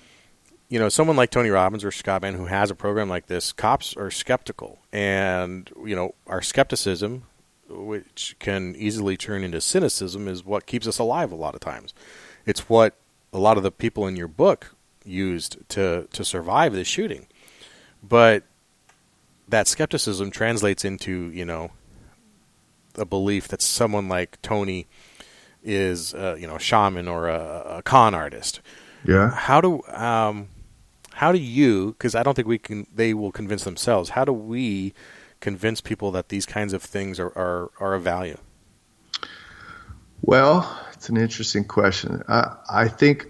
you know, someone like Tony Robbins or Scott Mann who has a program like this, cops are skeptical, and you know, our skepticism, which can easily turn into cynicism, is what keeps us alive a lot of times. It's what a lot of the people in your book used to to survive the shooting, but that skepticism translates into you know a belief that someone like Tony is uh, you know a shaman or a, a con artist. Yeah. How do um, how do you because i don't think we can they will convince themselves how do we convince people that these kinds of things are are, are of value? Well it's an interesting question. I, I think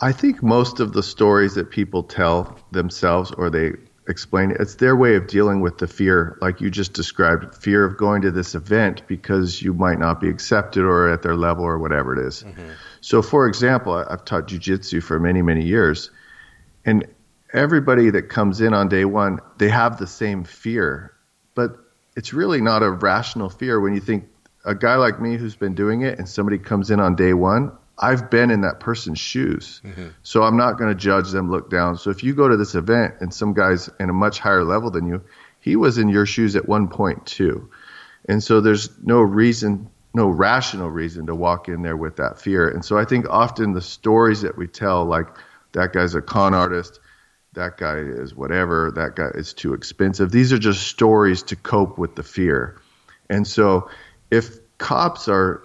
i think most of the stories that people tell themselves or they explain it, it's their way of dealing with the fear like you just described fear of going to this event because you might not be accepted or at their level or whatever it is. Mm-hmm. So, for example, I've taught jujitsu for many, many years, and everybody that comes in on day one, they have the same fear, but it's really not a rational fear when you think a guy like me who's been doing it and somebody comes in on day one. I've been in that person's shoes, mm-hmm. so I'm not going to judge them, look down. So if you go to this event and some guy's in a much higher level than you, he was in your shoes at one point too. And so there's no reason, no rational reason to walk in there with that fear. And so I think often the stories that we tell, like that guy's a con artist, that guy is whatever, that guy is too expensive, these are just stories to cope with the fear. And so if cops are,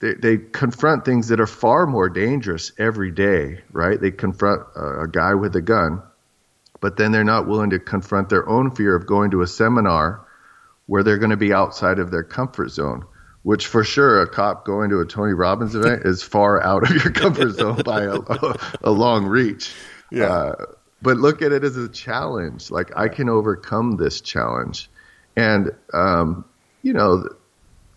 they, they confront things that are far more dangerous every day, right? They confront a, a guy with a gun, but then they're not willing to confront their own fear of going to a seminar where they're going to be outside of their comfort zone. Which for sure, a cop going to a Tony Robbins event is far out of your comfort zone by a, a, a long reach. Yeah. Uh, but look at it as a challenge. Like I can overcome this challenge, and um, you know,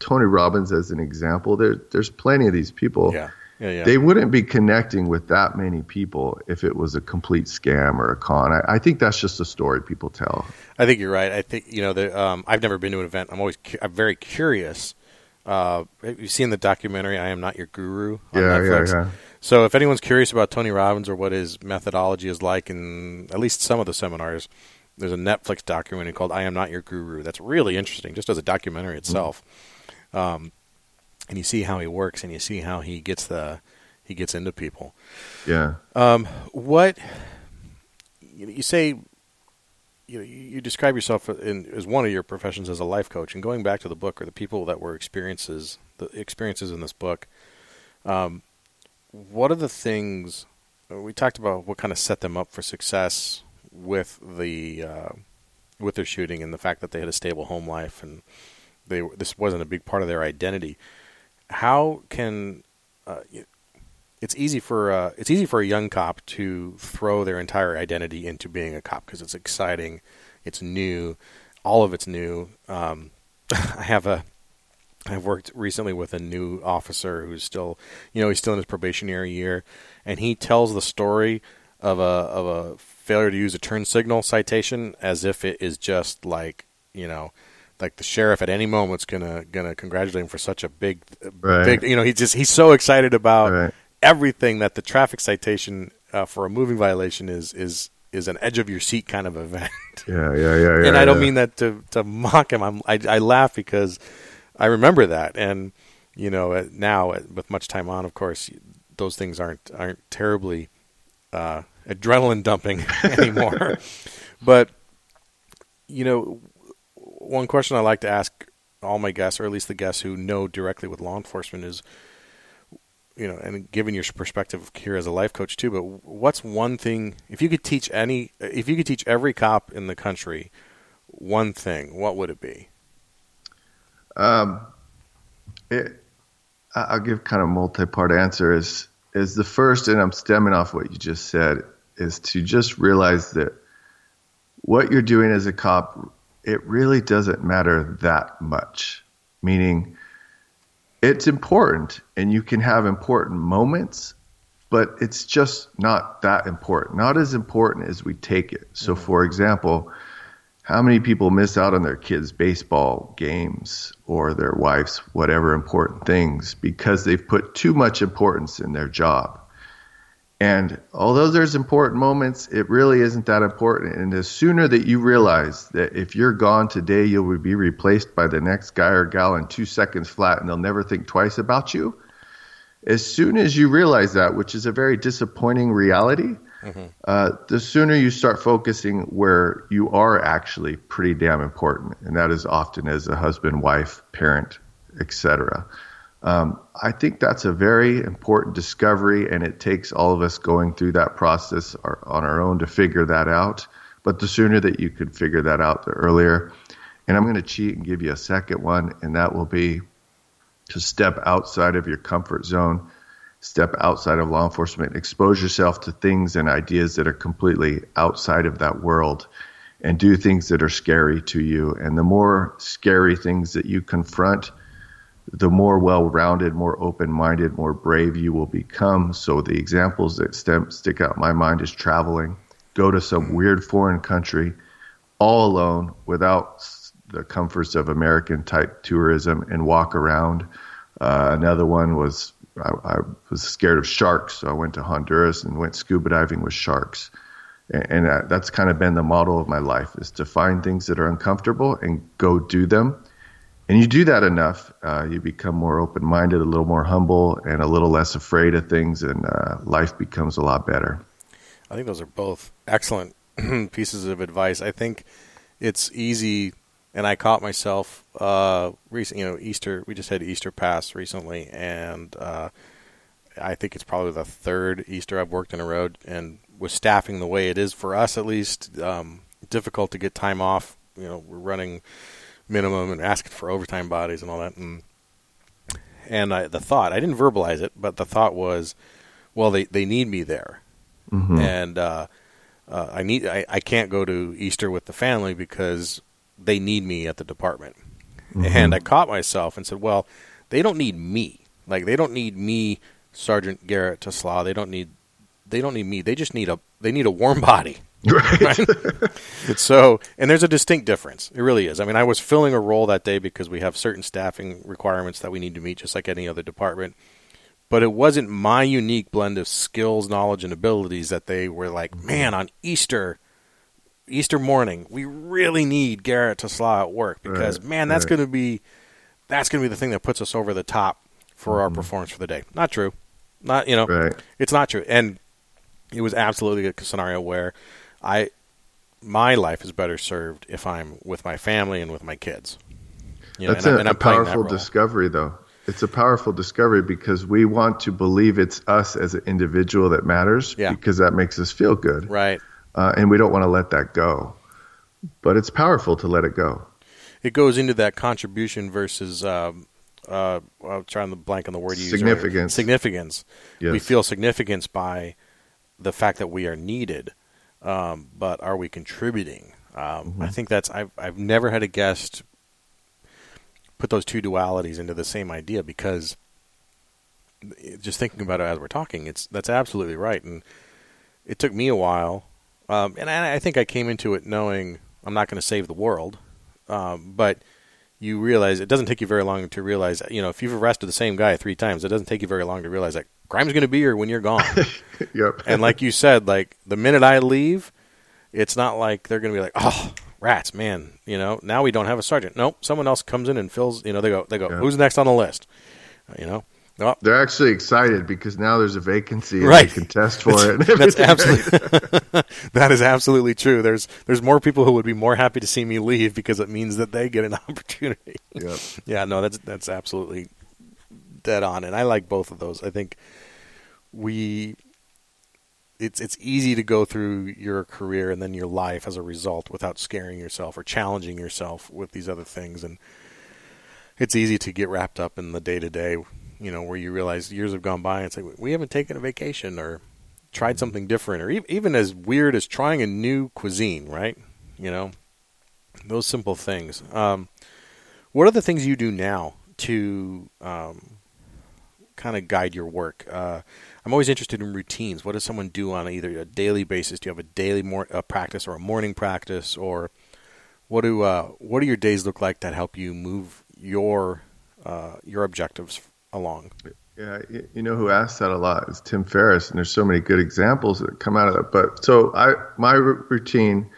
Tony Robbins as an example. There, there's plenty of these people. Yeah. Yeah, yeah. They wouldn't be connecting with that many people if it was a complete scam or a con. I, I think that's just a story people tell. I think you're right. I think you know. The, um, I've never been to an event. I'm always cu- I'm very curious. Uh, have you seen the documentary "I Am Not Your Guru" on Yeah, yeah, Netflix? yeah. So if anyone's curious about Tony Robbins or what his methodology is like in at least some of the seminars, there's a Netflix documentary called "I Am Not Your Guru." That's really interesting, just as a documentary itself. Um, and you see how he works, and you see how he gets the he gets into people. Yeah. Um, what you, say? You, know, you you describe yourself in, as one of your professions as a life coach, and going back to the book or the people that were experiences, the experiences in this book. Um, what are the things uh, we talked about? What kind of set them up for success with the uh, with their shooting and the fact that they had a stable home life and they this wasn't a big part of their identity. How can uh, it's easy for uh, it's easy for a young cop to throw their entire identity into being a cop because it's exciting, it's new, all of it's new. Um, I have a I've worked recently with a new officer who's still you know he's still in his probationary year, and he tells the story of a of a failure to use a turn signal citation as if it is just like you know like the sheriff at any moment's gonna gonna congratulate him for such a big Right. big you know he just he's so excited about Right. everything that the traffic citation uh, for a moving violation is is is an edge of your seat kind of event. Yeah. Yeah. Yeah. yeah and I don't yeah. mean that to to mock him. I'm I, I laugh because I remember that, and you know now with much time on, of course, those things aren't aren't terribly uh, adrenaline dumping anymore. but you know, one question I like to ask all my guests, or at least the guests who know directly with law enforcement, is you know, and given your perspective here as a life coach too, but what's one thing if you could teach any, if you could teach every cop in the country one thing, what would it be? Um, it, I'll give kind of multi-part answer. Is is the first, and I'm stemming off what you just said, is to just realize that what you're doing as a cop, it really doesn't matter that much. Meaning, it's important, and you can have important moments, but it's just not that important. Not as important as we take it. So, mm-hmm. for example, how many people miss out on their kids' baseball games or their wife's whatever important things because they've put too much importance in their job? And although there's important moments, it really isn't that important. And the sooner that you realize that if you're gone today, you will be replaced by the next guy or gal in two seconds flat and they'll never think twice about you. As soon as you realize that, which is a very disappointing reality, uh, the sooner you start focusing where you are actually pretty damn important, and that is often as a husband, wife, parent, etc. Um, I think that's a very important discovery, and it takes all of us going through that process on our own to figure that out. But the sooner that you could figure that out, the earlier. And I'm going to cheat and give you a second one, and that will be to step outside of your comfort zone step outside of law enforcement, expose yourself to things and ideas that are completely outside of that world, and do things that are scary to you. And the more scary things that you confront, the more well rounded, more open minded, more brave you will become. So, the examples that stem, stick out in my mind is traveling, go to some weird foreign country all alone without the comforts of American type tourism and walk around. Uh, another one was I, I was scared of sharks, so I went to Honduras and went scuba diving with sharks. And, and uh, that's kind of been the model of my life: is to find things that are uncomfortable and go do them. And you do that enough, uh, you become more open-minded, a little more humble, and a little less afraid of things, and uh, life becomes a lot better. I think those are both excellent pieces of advice. I think it's easy, and I caught myself uh, recent. You know, Easter. We just had Easter pass recently, and uh, I think it's probably the third Easter I've worked in a row. And with staffing the way it is for us, at least, um, difficult to get time off. You know, we're running minimum and asking for overtime bodies and all that. And and I, the thought, I didn't verbalize it, but the thought was, well, they they need me there, and uh, uh, I need I, I can't go to Easter with the family because they need me at the department. And I caught myself and said, well, they don't need me. Like they don't need me, Sergeant Garrett Tesla. They don't need they don't need me. They just need a they need a warm body. Right. It's so, and there's a distinct difference. It really is. I mean, I was filling a role that day because we have certain staffing requirements that we need to meet, just like any other department. But it wasn't my unique blend of skills, knowledge, and abilities that they were like, man, on Easter, Easter morning, we really need Garrett Tesla at work because, Right, man, that's right. going to be that's going to be the thing that puts us over the top for our performance for the day. Not true. Not you know, Mm-hmm. Right. it's not true. And it was absolutely a scenario where I my life is better served if I'm with my family and with my kids. You know, That's and, a, and a that powerful role. discovery, though. It's a powerful discovery because we want to believe it's us as an individual that matters Yeah. because that makes us feel good. Right. Uh, and we don't want to let that go. But it's powerful to let it go. It goes into that contribution versus um, uh, I'm trying to blank on the word you. Significance. Significance. We feel significance by the fact that we are needed, um, but are we contributing? Um, Mm-hmm. I think that's I've I've never had a guest put those two dualities into the same idea because just thinking about it as we're talking, it's that's absolutely right, and it took me a while, um, and I, I think I came into it knowing I'm not going to save the world, um, but you realize it doesn't take you very long to realize, you know, if you've arrested the same guy three times, it doesn't take you very long to realize that crime's going to be here when you're gone. Yep. and like you said, like the minute I leave, it's not like they're going to be like, oh, rats, man, you know, now we don't have a sergeant. Nope, someone else comes in and fills. You know, they go, they go, who's next on the list? Uh, You know, oh, They're actually excited because now there's a vacancy and Right. they can test for it. and That's absolutely that is absolutely true. There's there's more people who would be more happy to see me leave because it means that they get an opportunity. Yep. Yeah, no, that's that's absolutely dead on, and I like both of those. I think we it's it's easy to go through your career and then your life as a result without scaring yourself or challenging yourself with these other things, and it's easy to get wrapped up in the day to day. You know, where you realize years have gone by and like we haven't taken a vacation or tried something different, or even as weird as trying a new cuisine, right? You know, those simple things. Um, what are the things you do now to um, kind of guide your work? Uh, I'm always interested in routines. What does someone do on either a daily basis? Do you have a daily mor- uh, practice or a morning practice, or what do uh, what do your days look like that help you move your uh, your objectives along? Yeah, you know who asks that a lot is Tim Ferriss, and there's so many good examples that come out of that. But so I, my routine,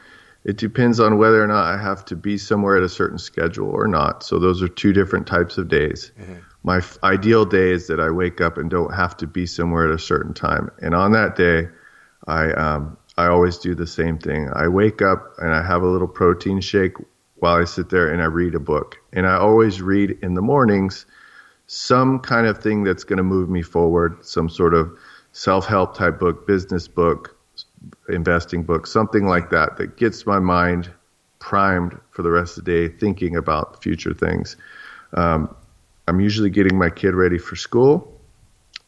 it depends on whether or not I have to be somewhere at a certain schedule or not. So those are two different types of days. My f- ideal day is that I wake up and don't have to be somewhere at a certain time. And on that day, I um, I always do the same thing. I wake up and I have a little protein shake while I sit there and I read a book. And I always read in the mornings some kind of thing that's going to move me forward, some sort of self-help type book, business book, investing book, something like that that gets my mind primed for the rest of the day thinking about future things. Um, I'm usually getting my kid ready for school.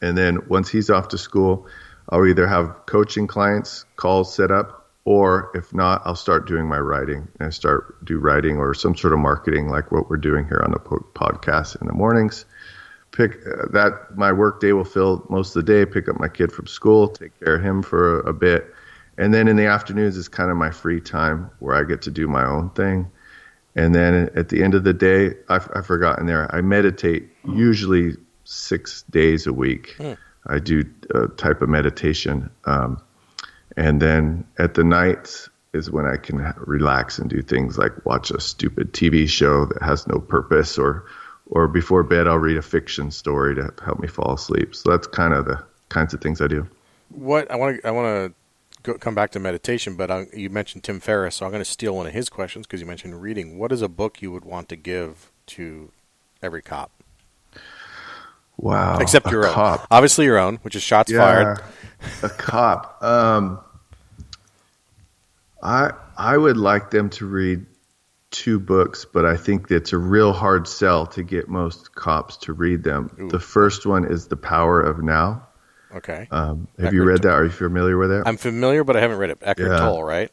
And then once he's off to school, I'll either have coaching clients calls set up, or if not, I'll start doing my writing. And I start do writing or some sort of marketing like what we're doing here on the podcast in the mornings. Pick uh, that my work day will fill most of the day. Pick up my kid from school, take care of him for a, a bit, and then in the afternoons is kind of my free time where I get to do my own thing. And then at the end of the day, I've, I've forgotten there. I meditate usually six days a week. I do a type of meditation. Um, and then at the night is when I can relax and do things like watch a stupid TV show that has no purpose or, or before bed, I'll read a fiction story to help me fall asleep. So that's kind of the kinds of things I do. What I want to I want to come back to meditation, but I, you mentioned Tim Ferriss, so I'm going to steal one of his questions because you mentioned reading. What is a book you would want to give to every cop, Wow. except your own? cop. Obviously, your own, which is shots fired. a cop. Um, I I would like them to read two books, but I think it's a real hard sell to get most cops to read them. The first one is The Power of Now, Okay. Um, have Eckhart you read that? Are you familiar with it? I'm familiar, but I haven't read it. Eckhart Yeah. Tolle, right?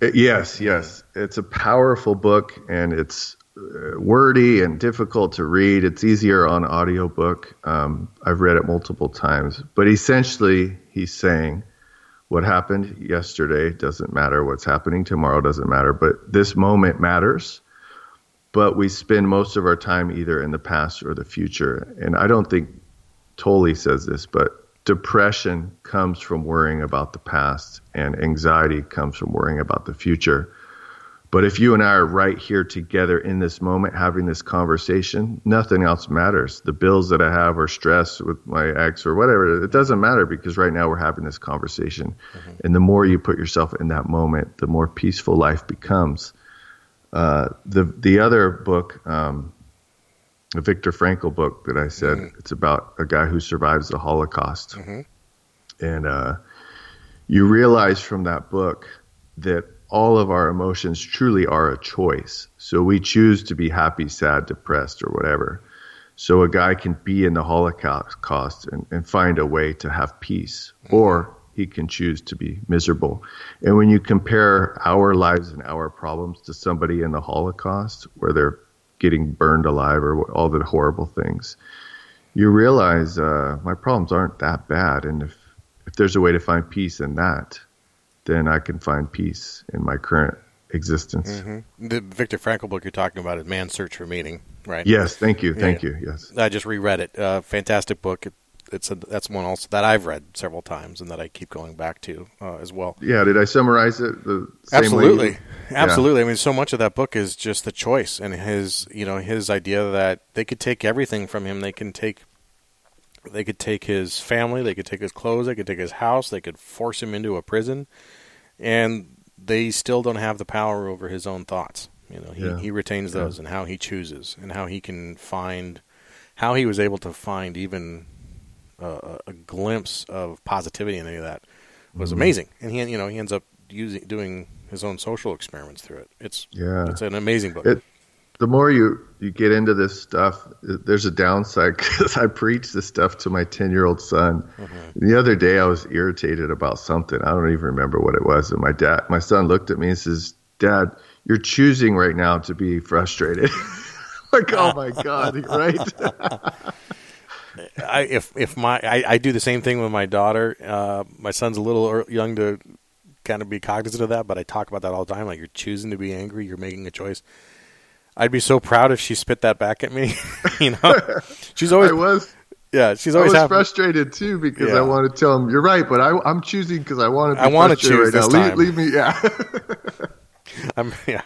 It- yes, yes. It's a powerful book and it's uh, wordy and difficult to read. It's easier on audiobook. Um, I've read it multiple times. But essentially, he's saying what happened yesterday doesn't matter. What's happening tomorrow doesn't matter. But this moment matters. But we spend most of our time either in the past or the future. And I don't think Tolle says this, but depression comes from worrying about the past, and anxiety comes from worrying about the future. But if you and I are right here together in this moment having this conversation, nothing else matters. The bills that I have or stress with my ex or whatever, it doesn't matter because right now we're having this conversation. And the more you put yourself in that moment, the more peaceful life becomes. Uh, the the other book, um, the Viktor Frankl book that I said, it's about a guy who survives the Holocaust, and uh, you realize from that book that all of our emotions truly are a choice. So we choose to be happy, sad, depressed, or whatever. So a guy can be in the Holocaust and, and find a way to have peace, or he can choose to be miserable. And when you compare our lives and our problems to somebody in the Holocaust, where they're getting burned alive or all the horrible things, you realize uh, my problems aren't that bad. And if, if there's a way to find peace in that, then I can find peace in my current existence. The Viktor Frankl book you're talking about is Man's Search for Meaning, right? Yes, thank you, thank Yeah. you. Yes. I just reread it. Uh, fantastic book. It, it's a, that's one also that I've read several times and that I keep going back to uh, as well. Yeah, did I summarize it the same way? Absolutely, absolutely. I mean, so much of that book is just the choice and his, you know, his idea that they could take everything from him. They can take, they could take his family, they could take his clothes, they could take his house, they could force him into a prison, and they still don't have the power over his own thoughts. You know, he, Yeah. he retains those and how he chooses and how he can find, how he was able to find even a, a- a glimpse of positivity in any of that was Mm-hmm. amazing. And he, you know, he ends up using doing his own social experiments through it. It's Yeah. it's an amazing book. It, the more you, you get into this stuff, there's a downside because I preach this stuff to my 10 year old son. Mm-hmm. The other day I was irritated about something. I don't even remember what it was. And my dad, my son looked at me and says, Dad, you're choosing right now to be frustrated. like, oh my God, right? I, if if my I, I do the same thing with my daughter. Uh, my son's a little young to kind of be cognizant of that, but I talk about that all the time. Like you're choosing to be angry, you're making a choice. I'd be so proud if she spit that back at me. you know, she's always I was. yeah, she's always I was happy. frustrated too because Yeah. I want to tell him you're right, but I, I'm choosing because I want to. I wanna frustrated choose right this now. time. Leave, leave me, yeah. I'm, yeah.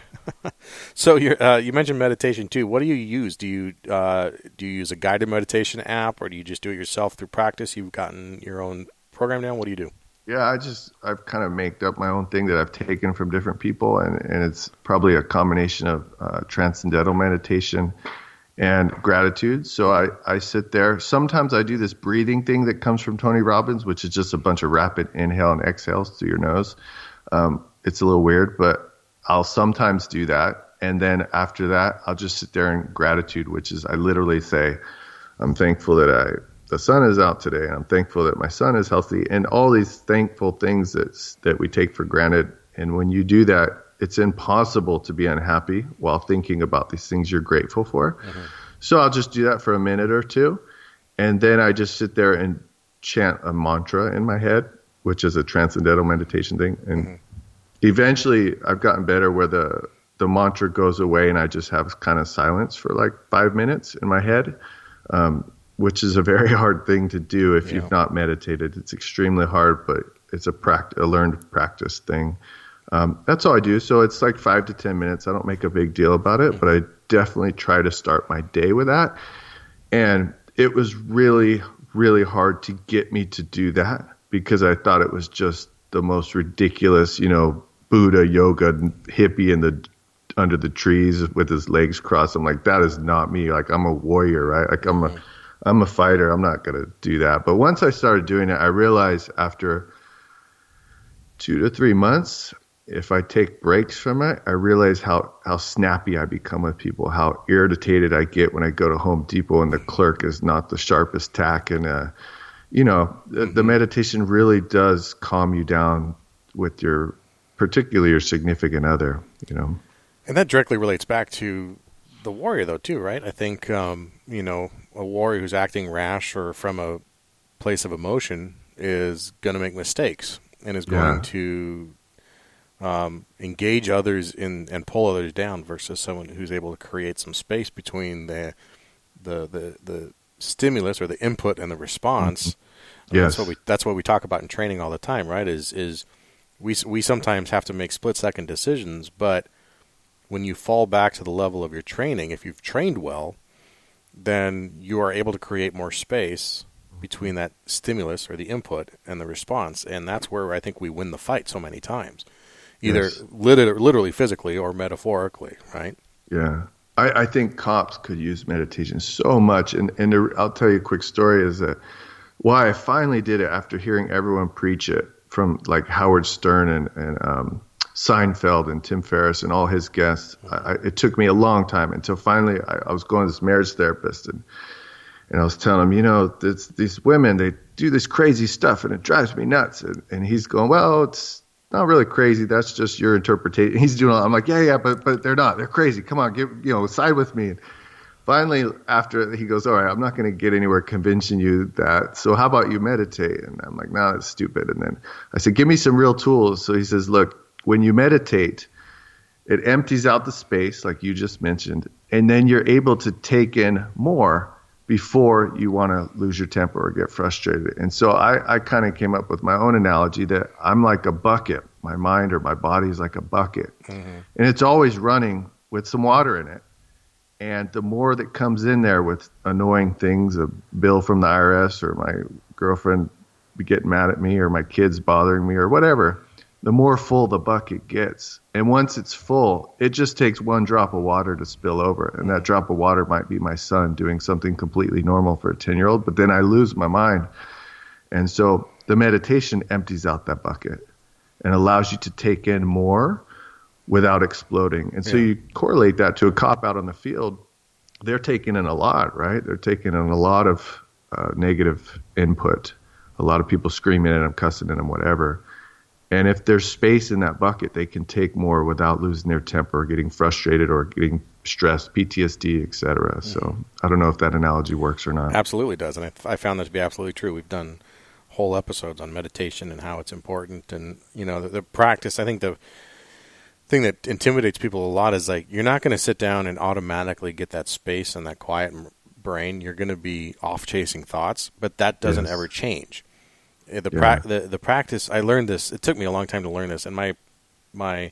so you uh, you mentioned meditation too. What do you use? Do you uh, do you use a guided meditation app, or do you just do it yourself through practice? You've gotten your own program down. What do you do? Yeah, I just I've kind of made up my own thing that I've taken from different people, and, and it's probably a combination of uh, transcendental meditation and gratitude. So I, I sit there. Sometimes I do this breathing thing that comes from Tony Robbins, which is just a bunch of rapid inhale and exhales through your nose. Um, it's a little weird, but I'll sometimes do that. And then after that, I'll just sit there in gratitude, which is I literally say, I'm thankful that I the sun is out today, and I'm thankful that my son is healthy, and all these thankful things that that we take for granted. And when you do that, it's impossible to be unhappy while thinking about these things you're grateful for. So I'll just do that for a minute or two, and then I just sit there and chant a mantra in my head, which is a transcendental meditation thing. And eventually, I've gotten better where the the mantra goes away, and I just have kind of silence for like five minutes in my head um, which is a very hard thing to do if Yeah. you've not meditated. It's extremely hard, but it's a pract- a learned practice thing. Um, that's all I do. So it's like five to ten minutes. I don't make a big deal about it, but I definitely try to start my day with that. And it was really, really hard to get me to do that because I thought it was just the most ridiculous, you know, Buddha yoga hippie in the under the trees with his legs crossed. I'm like, that is not me. Like I'm a warrior, right? Like I'm a I'm a fighter. I'm not gonna do that. But once I started doing it, I realized after two to three months, if I take breaks from it, I realize how, how snappy I become with people, how irritated I get when I go to Home Depot and the clerk is not the sharpest tack and uh you know, the, the meditation really does calm you down with your, particularly your significant other. You know, And that directly relates back to the warrior, though, too, right? I think, um, you know, a warrior who's acting rash or from a place of emotion is going to make mistakes and is going Yeah. to um, engage others in and pull others down versus someone who's able to create some space between the the the, the stimulus or the input and the response. Uh, Yes. That's what we that's what we talk about in training all the time, right? Is is we we sometimes have to make split second decisions, but when you fall back to the level of your training, if you've trained well, then you are able to create more space between that stimulus or the input and the response, and that's where I think we win the fight so many times, either Yes. lit- literally, physically, or metaphorically, right? Yeah. I, I think cops could use meditation so much. And, and I'll tell you a quick story is that why I finally did it after hearing everyone preach it from like Howard Stern and, and um, Seinfeld and Tim Ferriss and all his guests. I, it took me a long time until finally I, I was going to this marriage therapist and, and I was telling him, you know, this, these women, they do this crazy stuff and it drives me nuts. And, and he's going, well, it's not really crazy. That's just your interpretation. He's doing all, I'm like, yeah, yeah, but, but they're not. They're crazy. Come on, give, you know, side with me. And finally, after he goes, all right, I'm not going to get anywhere convincing you that. So how about you meditate? And I'm like, no, that's stupid. And then I said, give me some real tools. So he says, look, when you meditate, it empties out the space, like you just mentioned, and then you're able to take in more before you want to lose your temper or get frustrated. And so I, I kind of came up with my own analogy that I'm like a bucket. My mind or my body is like a bucket, mm-hmm. and it's always running with some water in it. And the more that comes in there with annoying things, a bill from the IRS or my girlfriend getting mad at me or my kids bothering me or whatever, the more full the bucket gets. And once it's full, it just takes one drop of water to spill over. And that drop of water might be my son doing something completely normal for a 10 year old, but then I lose my mind. And so the meditation empties out that bucket and allows you to take in more without exploding. And so Yeah. you correlate that to a cop out on the field. They're taking in a lot, right? They're taking in a lot of uh, negative input, a lot of people screaming at them, cussing at them, whatever. And if there's space in that bucket, they can take more without losing their temper, or getting frustrated, or getting stressed, PTSD, et cetera. So I don't know if that analogy works or not. Absolutely does, and I, I found that to be absolutely true. We've done whole episodes on meditation and how it's important, and you know the, the practice. I think the thing that intimidates people a lot is like you're not going to sit down and automatically get that space and that quiet brain. You're going to be off chasing thoughts, but that doesn't Yes. ever change. The, Yeah. pra- the the practice. I learned this. It took me a long time to learn this, and my my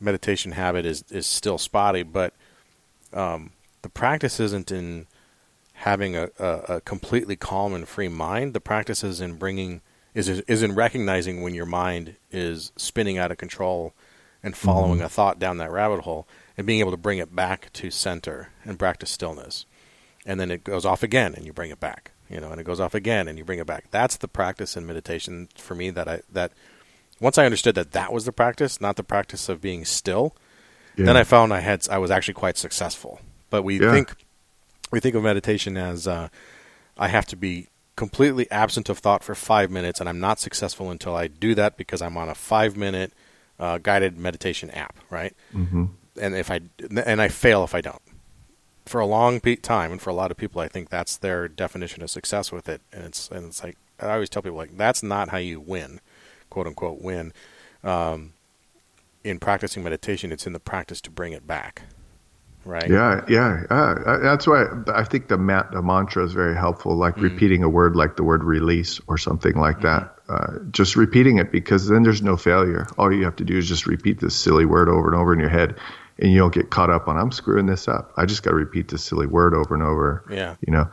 meditation habit is is still spotty, but um, the practice isn't in having a, a, a completely calm and free mind. The practice is in bringing is is in recognizing when your mind is spinning out of control and following a thought down that rabbit hole and being able to bring it back to center and practice stillness. And then it goes off again and you bring it back. You know, and it goes off again and you bring it back. That's the practice in meditation for me that I that once I understood that that was the practice, not the practice of being still, Yeah. then I found I had I was actually quite successful. But we Yeah. think we think of meditation as uh, I have to be completely absent of thought for five minutes, and I'm not successful until I do that because I'm on a five minute uh, guided meditation app, right? hmm And if I and I fail if I don't. For a long time, and for a lot of people, I think that's their definition of success with it. And it's and it's like I always tell people like that's not how you win, quote unquote win. Um, in practicing meditation, it's in the practice to bring it back, right? Yeah, yeah. Uh, that's why I think the, ma- the mantra is very helpful, like Mm. repeating a word like the word release or something like that. Mm-hmm. Uh, just repeating it because then there's no failure. All you have to do is just repeat this silly word over and over in your head, and you don't get caught up on, I'm screwing this up. I just got to repeat this silly word over and over. Yeah. You know,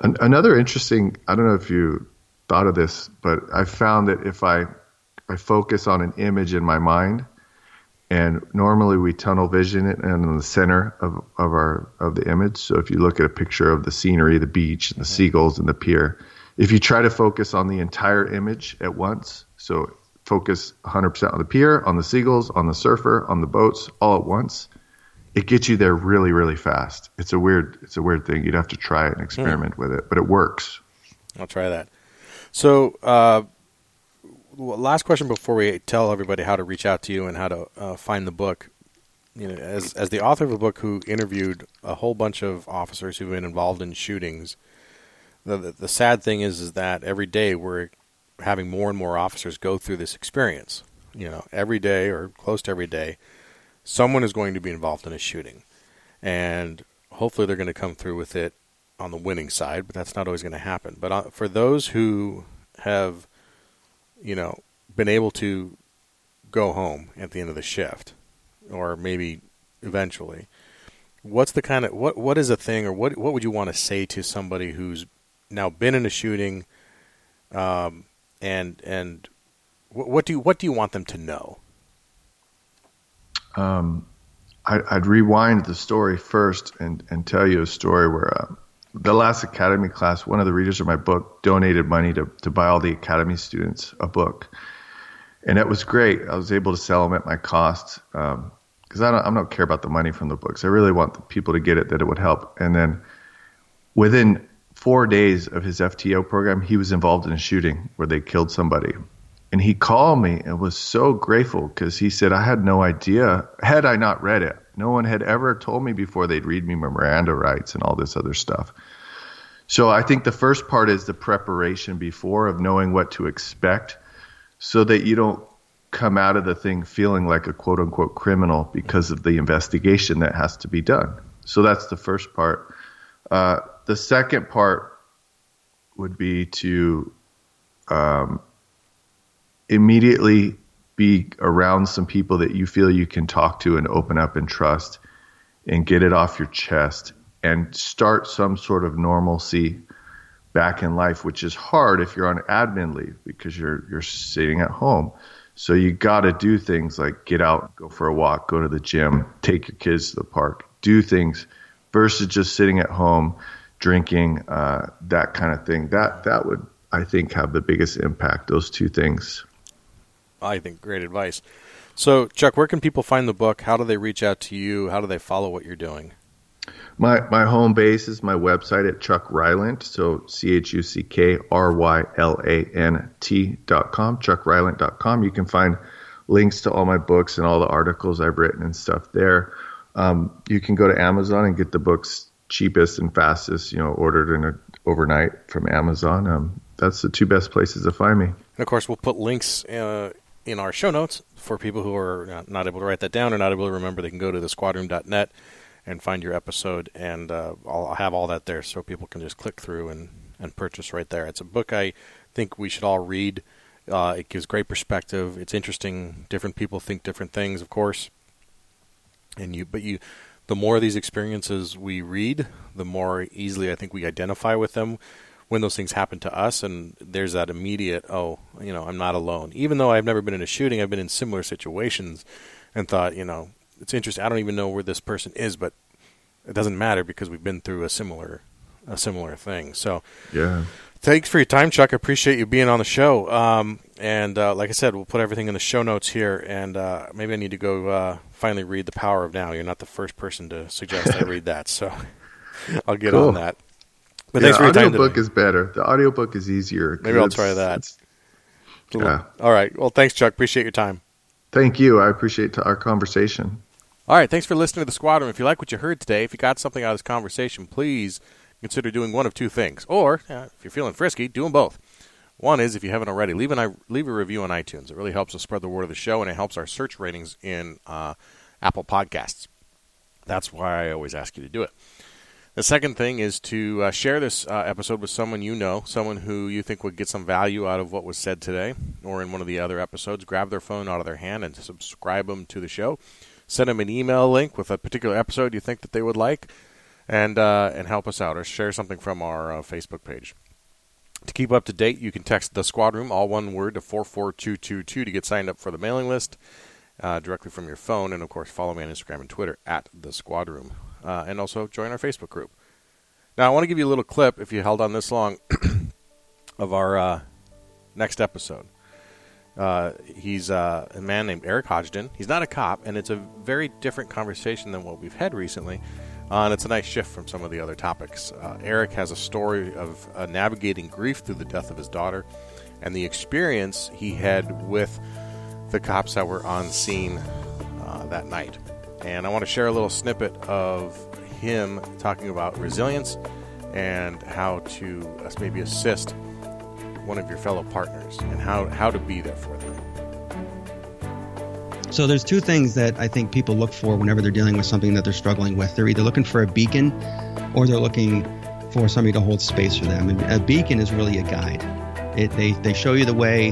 An- another interesting, I don't know if you thought of this, but I found that if I, I focus on an image in my mind, and normally we tunnel vision it and in the center of, of our of the image. So if you look at a picture of the scenery, the beach, and the mm-hmm. seagulls and the pier, if you try to focus on the entire image at once, so focus 100% on the pier, on the seagulls, on the surfer, on the boats, all at once, it gets you there really, really fast. It's a weird, it's a weird thing. You'd have to try it and experiment with it, but it works. I'll try that. So, uh, last question before we tell everybody how to reach out to you and how to uh, find the book. You know, as as the author of a book who interviewed a whole bunch of officers who've been involved in shootings, the the, the sad thing is is that every day we're having more and more officers go through this experience. You know, every day or close to every day, someone is going to be involved in a shooting, and hopefully they're going to come through with it on the winning side. But that's not always going to happen. But uh, for those who have, you know, been able to go home at the end of the shift, or maybe eventually, what's the kind of what what is a thing, or what what would you want to say to somebody who's now been in a shooting, um, and and what, do you what do you want them to know? Um, I, I'd rewind the story first and, and tell you a story where uh, the last academy class, one of the readers of my book donated money to, to buy all the academy students a book. And it was great. I was able to sell them at my cost because um, I don't, I don't care about the money from the books. I really want the people to get it that it would help. And then within four days of his FTO program, he was involved in a shooting where they killed somebody. And he called me and was so grateful because he said, I had no idea, had I not read it. No one had ever told me before they'd read me Miranda rights and all this other stuff. So I think the first part is the preparation before of knowing what to expect so that you don't come out of the thing feeling like a quote unquote criminal because of the investigation that has to be done. So that's the first part. Uh, the second part would be to um, immediately be around some people that you feel you can talk to and open up and trust and get it off your chest and start some sort of normalcy back in life, which is hard if you're on admin leave because you're you're sitting at home. So you got to do things like get out, go for a walk, go to the gym, take your kids to the park, do things versus just sitting at home drinking, uh, that kind of thing. That that would I think have the biggest impact. Those two things. I think great advice. So, Chuck, where can people find the book? How do they reach out to you? How do they follow what you're doing? My my home base is my website at Chuck Rylant, so C H U C K R Y L A N T dot com, dot com. You can find links to all my books and all the articles I've written and stuff there. Um, you can go to Amazon and get the books cheapest and fastest, you know, ordered in a, overnight from Amazon. Um, that's the two best places to find me. And of course, we'll put links uh, in our show notes for people who are not able to write that down or not able to remember. They can go to the thesquadroom.net and find your episode, and uh, I'll have all that there so people can just click through and, and purchase right there. It's a book I think we should all read. Uh, it gives great perspective. It's interesting. Different people think different things, of course. And you, but you, the more of these experiences we read, the more easily I think we identify with them when those things happen to us and there's that immediate oh you know i'm not alone. Even though i've never been in a shooting i've been in similar situations and thought you know it's interesting i don't even know where this person is but it doesn't matter because we've been through a similar a similar thing. So yeah. thanks for your time chuck. I appreciate you being on the show. Um, and uh, like i said we'll put everything in the show notes here and uh, maybe i need to go uh, finally read the power of now you're not the first person to suggest i read that so i'll get cool. on that but yeah, thanks for your time. book is better. The audiobook is easier. Maybe I'll try that. Yeah. All right. Well, thanks, Chuck. Appreciate your time. Thank you. I appreciate our conversation. All right. Thanks for listening to the Squad Room. If you like what you heard today, if you got something out of this conversation, please consider doing one of two things. Or, uh, if you're feeling frisky, do them both. One is, if you haven't already, leave, an, leave a review on iTunes. It really helps us spread the word of the show, and it helps our search ratings in uh, Apple Podcasts. That's why I always ask you to do it. The second thing is to uh, share this uh, episode with someone you know, someone who you think would get some value out of what was said today or in one of the other episodes. Grab their phone out of their hand and subscribe them to the show. Send them an email link with a particular episode you think that they would like, and uh, and help us out or share something from our uh, Facebook page. To keep up to date, you can text the Squad Room, all one word, to 44222 to get signed up for the mailing list uh, directly from your phone. And of course, follow me on Instagram and Twitter at the Squad Room uh, and also join our Facebook group. Now, I want to give you a little clip, if you held on this long, of our uh, next episode. Uh, he's uh, a man named Eric Hodgden. He's not a cop, and it's a very different conversation than what we've had recently. Uh, and it's a nice shift from some of the other topics. Uh, Eric has a story of uh, navigating grief through the death of his daughter and the experience he had with the cops that were on scene uh, that night. And I want to share a little snippet of him talking about resilience and how to uh, maybe assist one of your fellow partners and how, how to be there for them. So there's two things that I think people look for whenever they're dealing with something that they're struggling with. They're either looking for a beacon or they're looking for somebody to hold space for them. And a beacon is really a guide. It, they, they show you the way,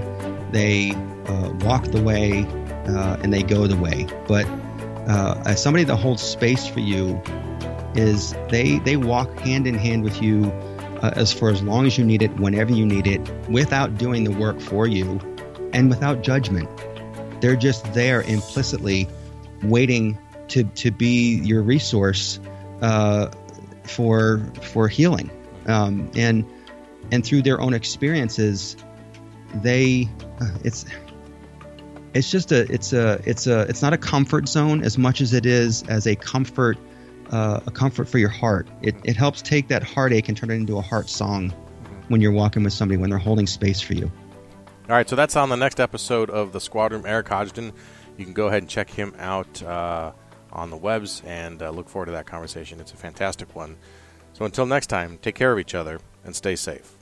they uh, walk the way, uh, and they go the way. But uh, as somebody that holds space for you is they they walk hand in hand with you uh, as for as long as you need it, whenever you need it, without doing the work for you, and without judgment. They're just there implicitly, waiting to to be your resource uh, for for healing, um, and and through their own experiences, they uh, it's it's just a it's a it's a it's not a comfort zone as much as it is as a comfort uh, a comfort for your heart. It it helps take that heartache and turn it into a heart song when you're walking with somebody when they're holding space for you. All right, so that's on the next episode of the Squad Room. Eric Hodgden, you can go ahead and check him out uh, on the webs and uh, look forward to that conversation. It's a fantastic one. So until next time, take care of each other and stay safe.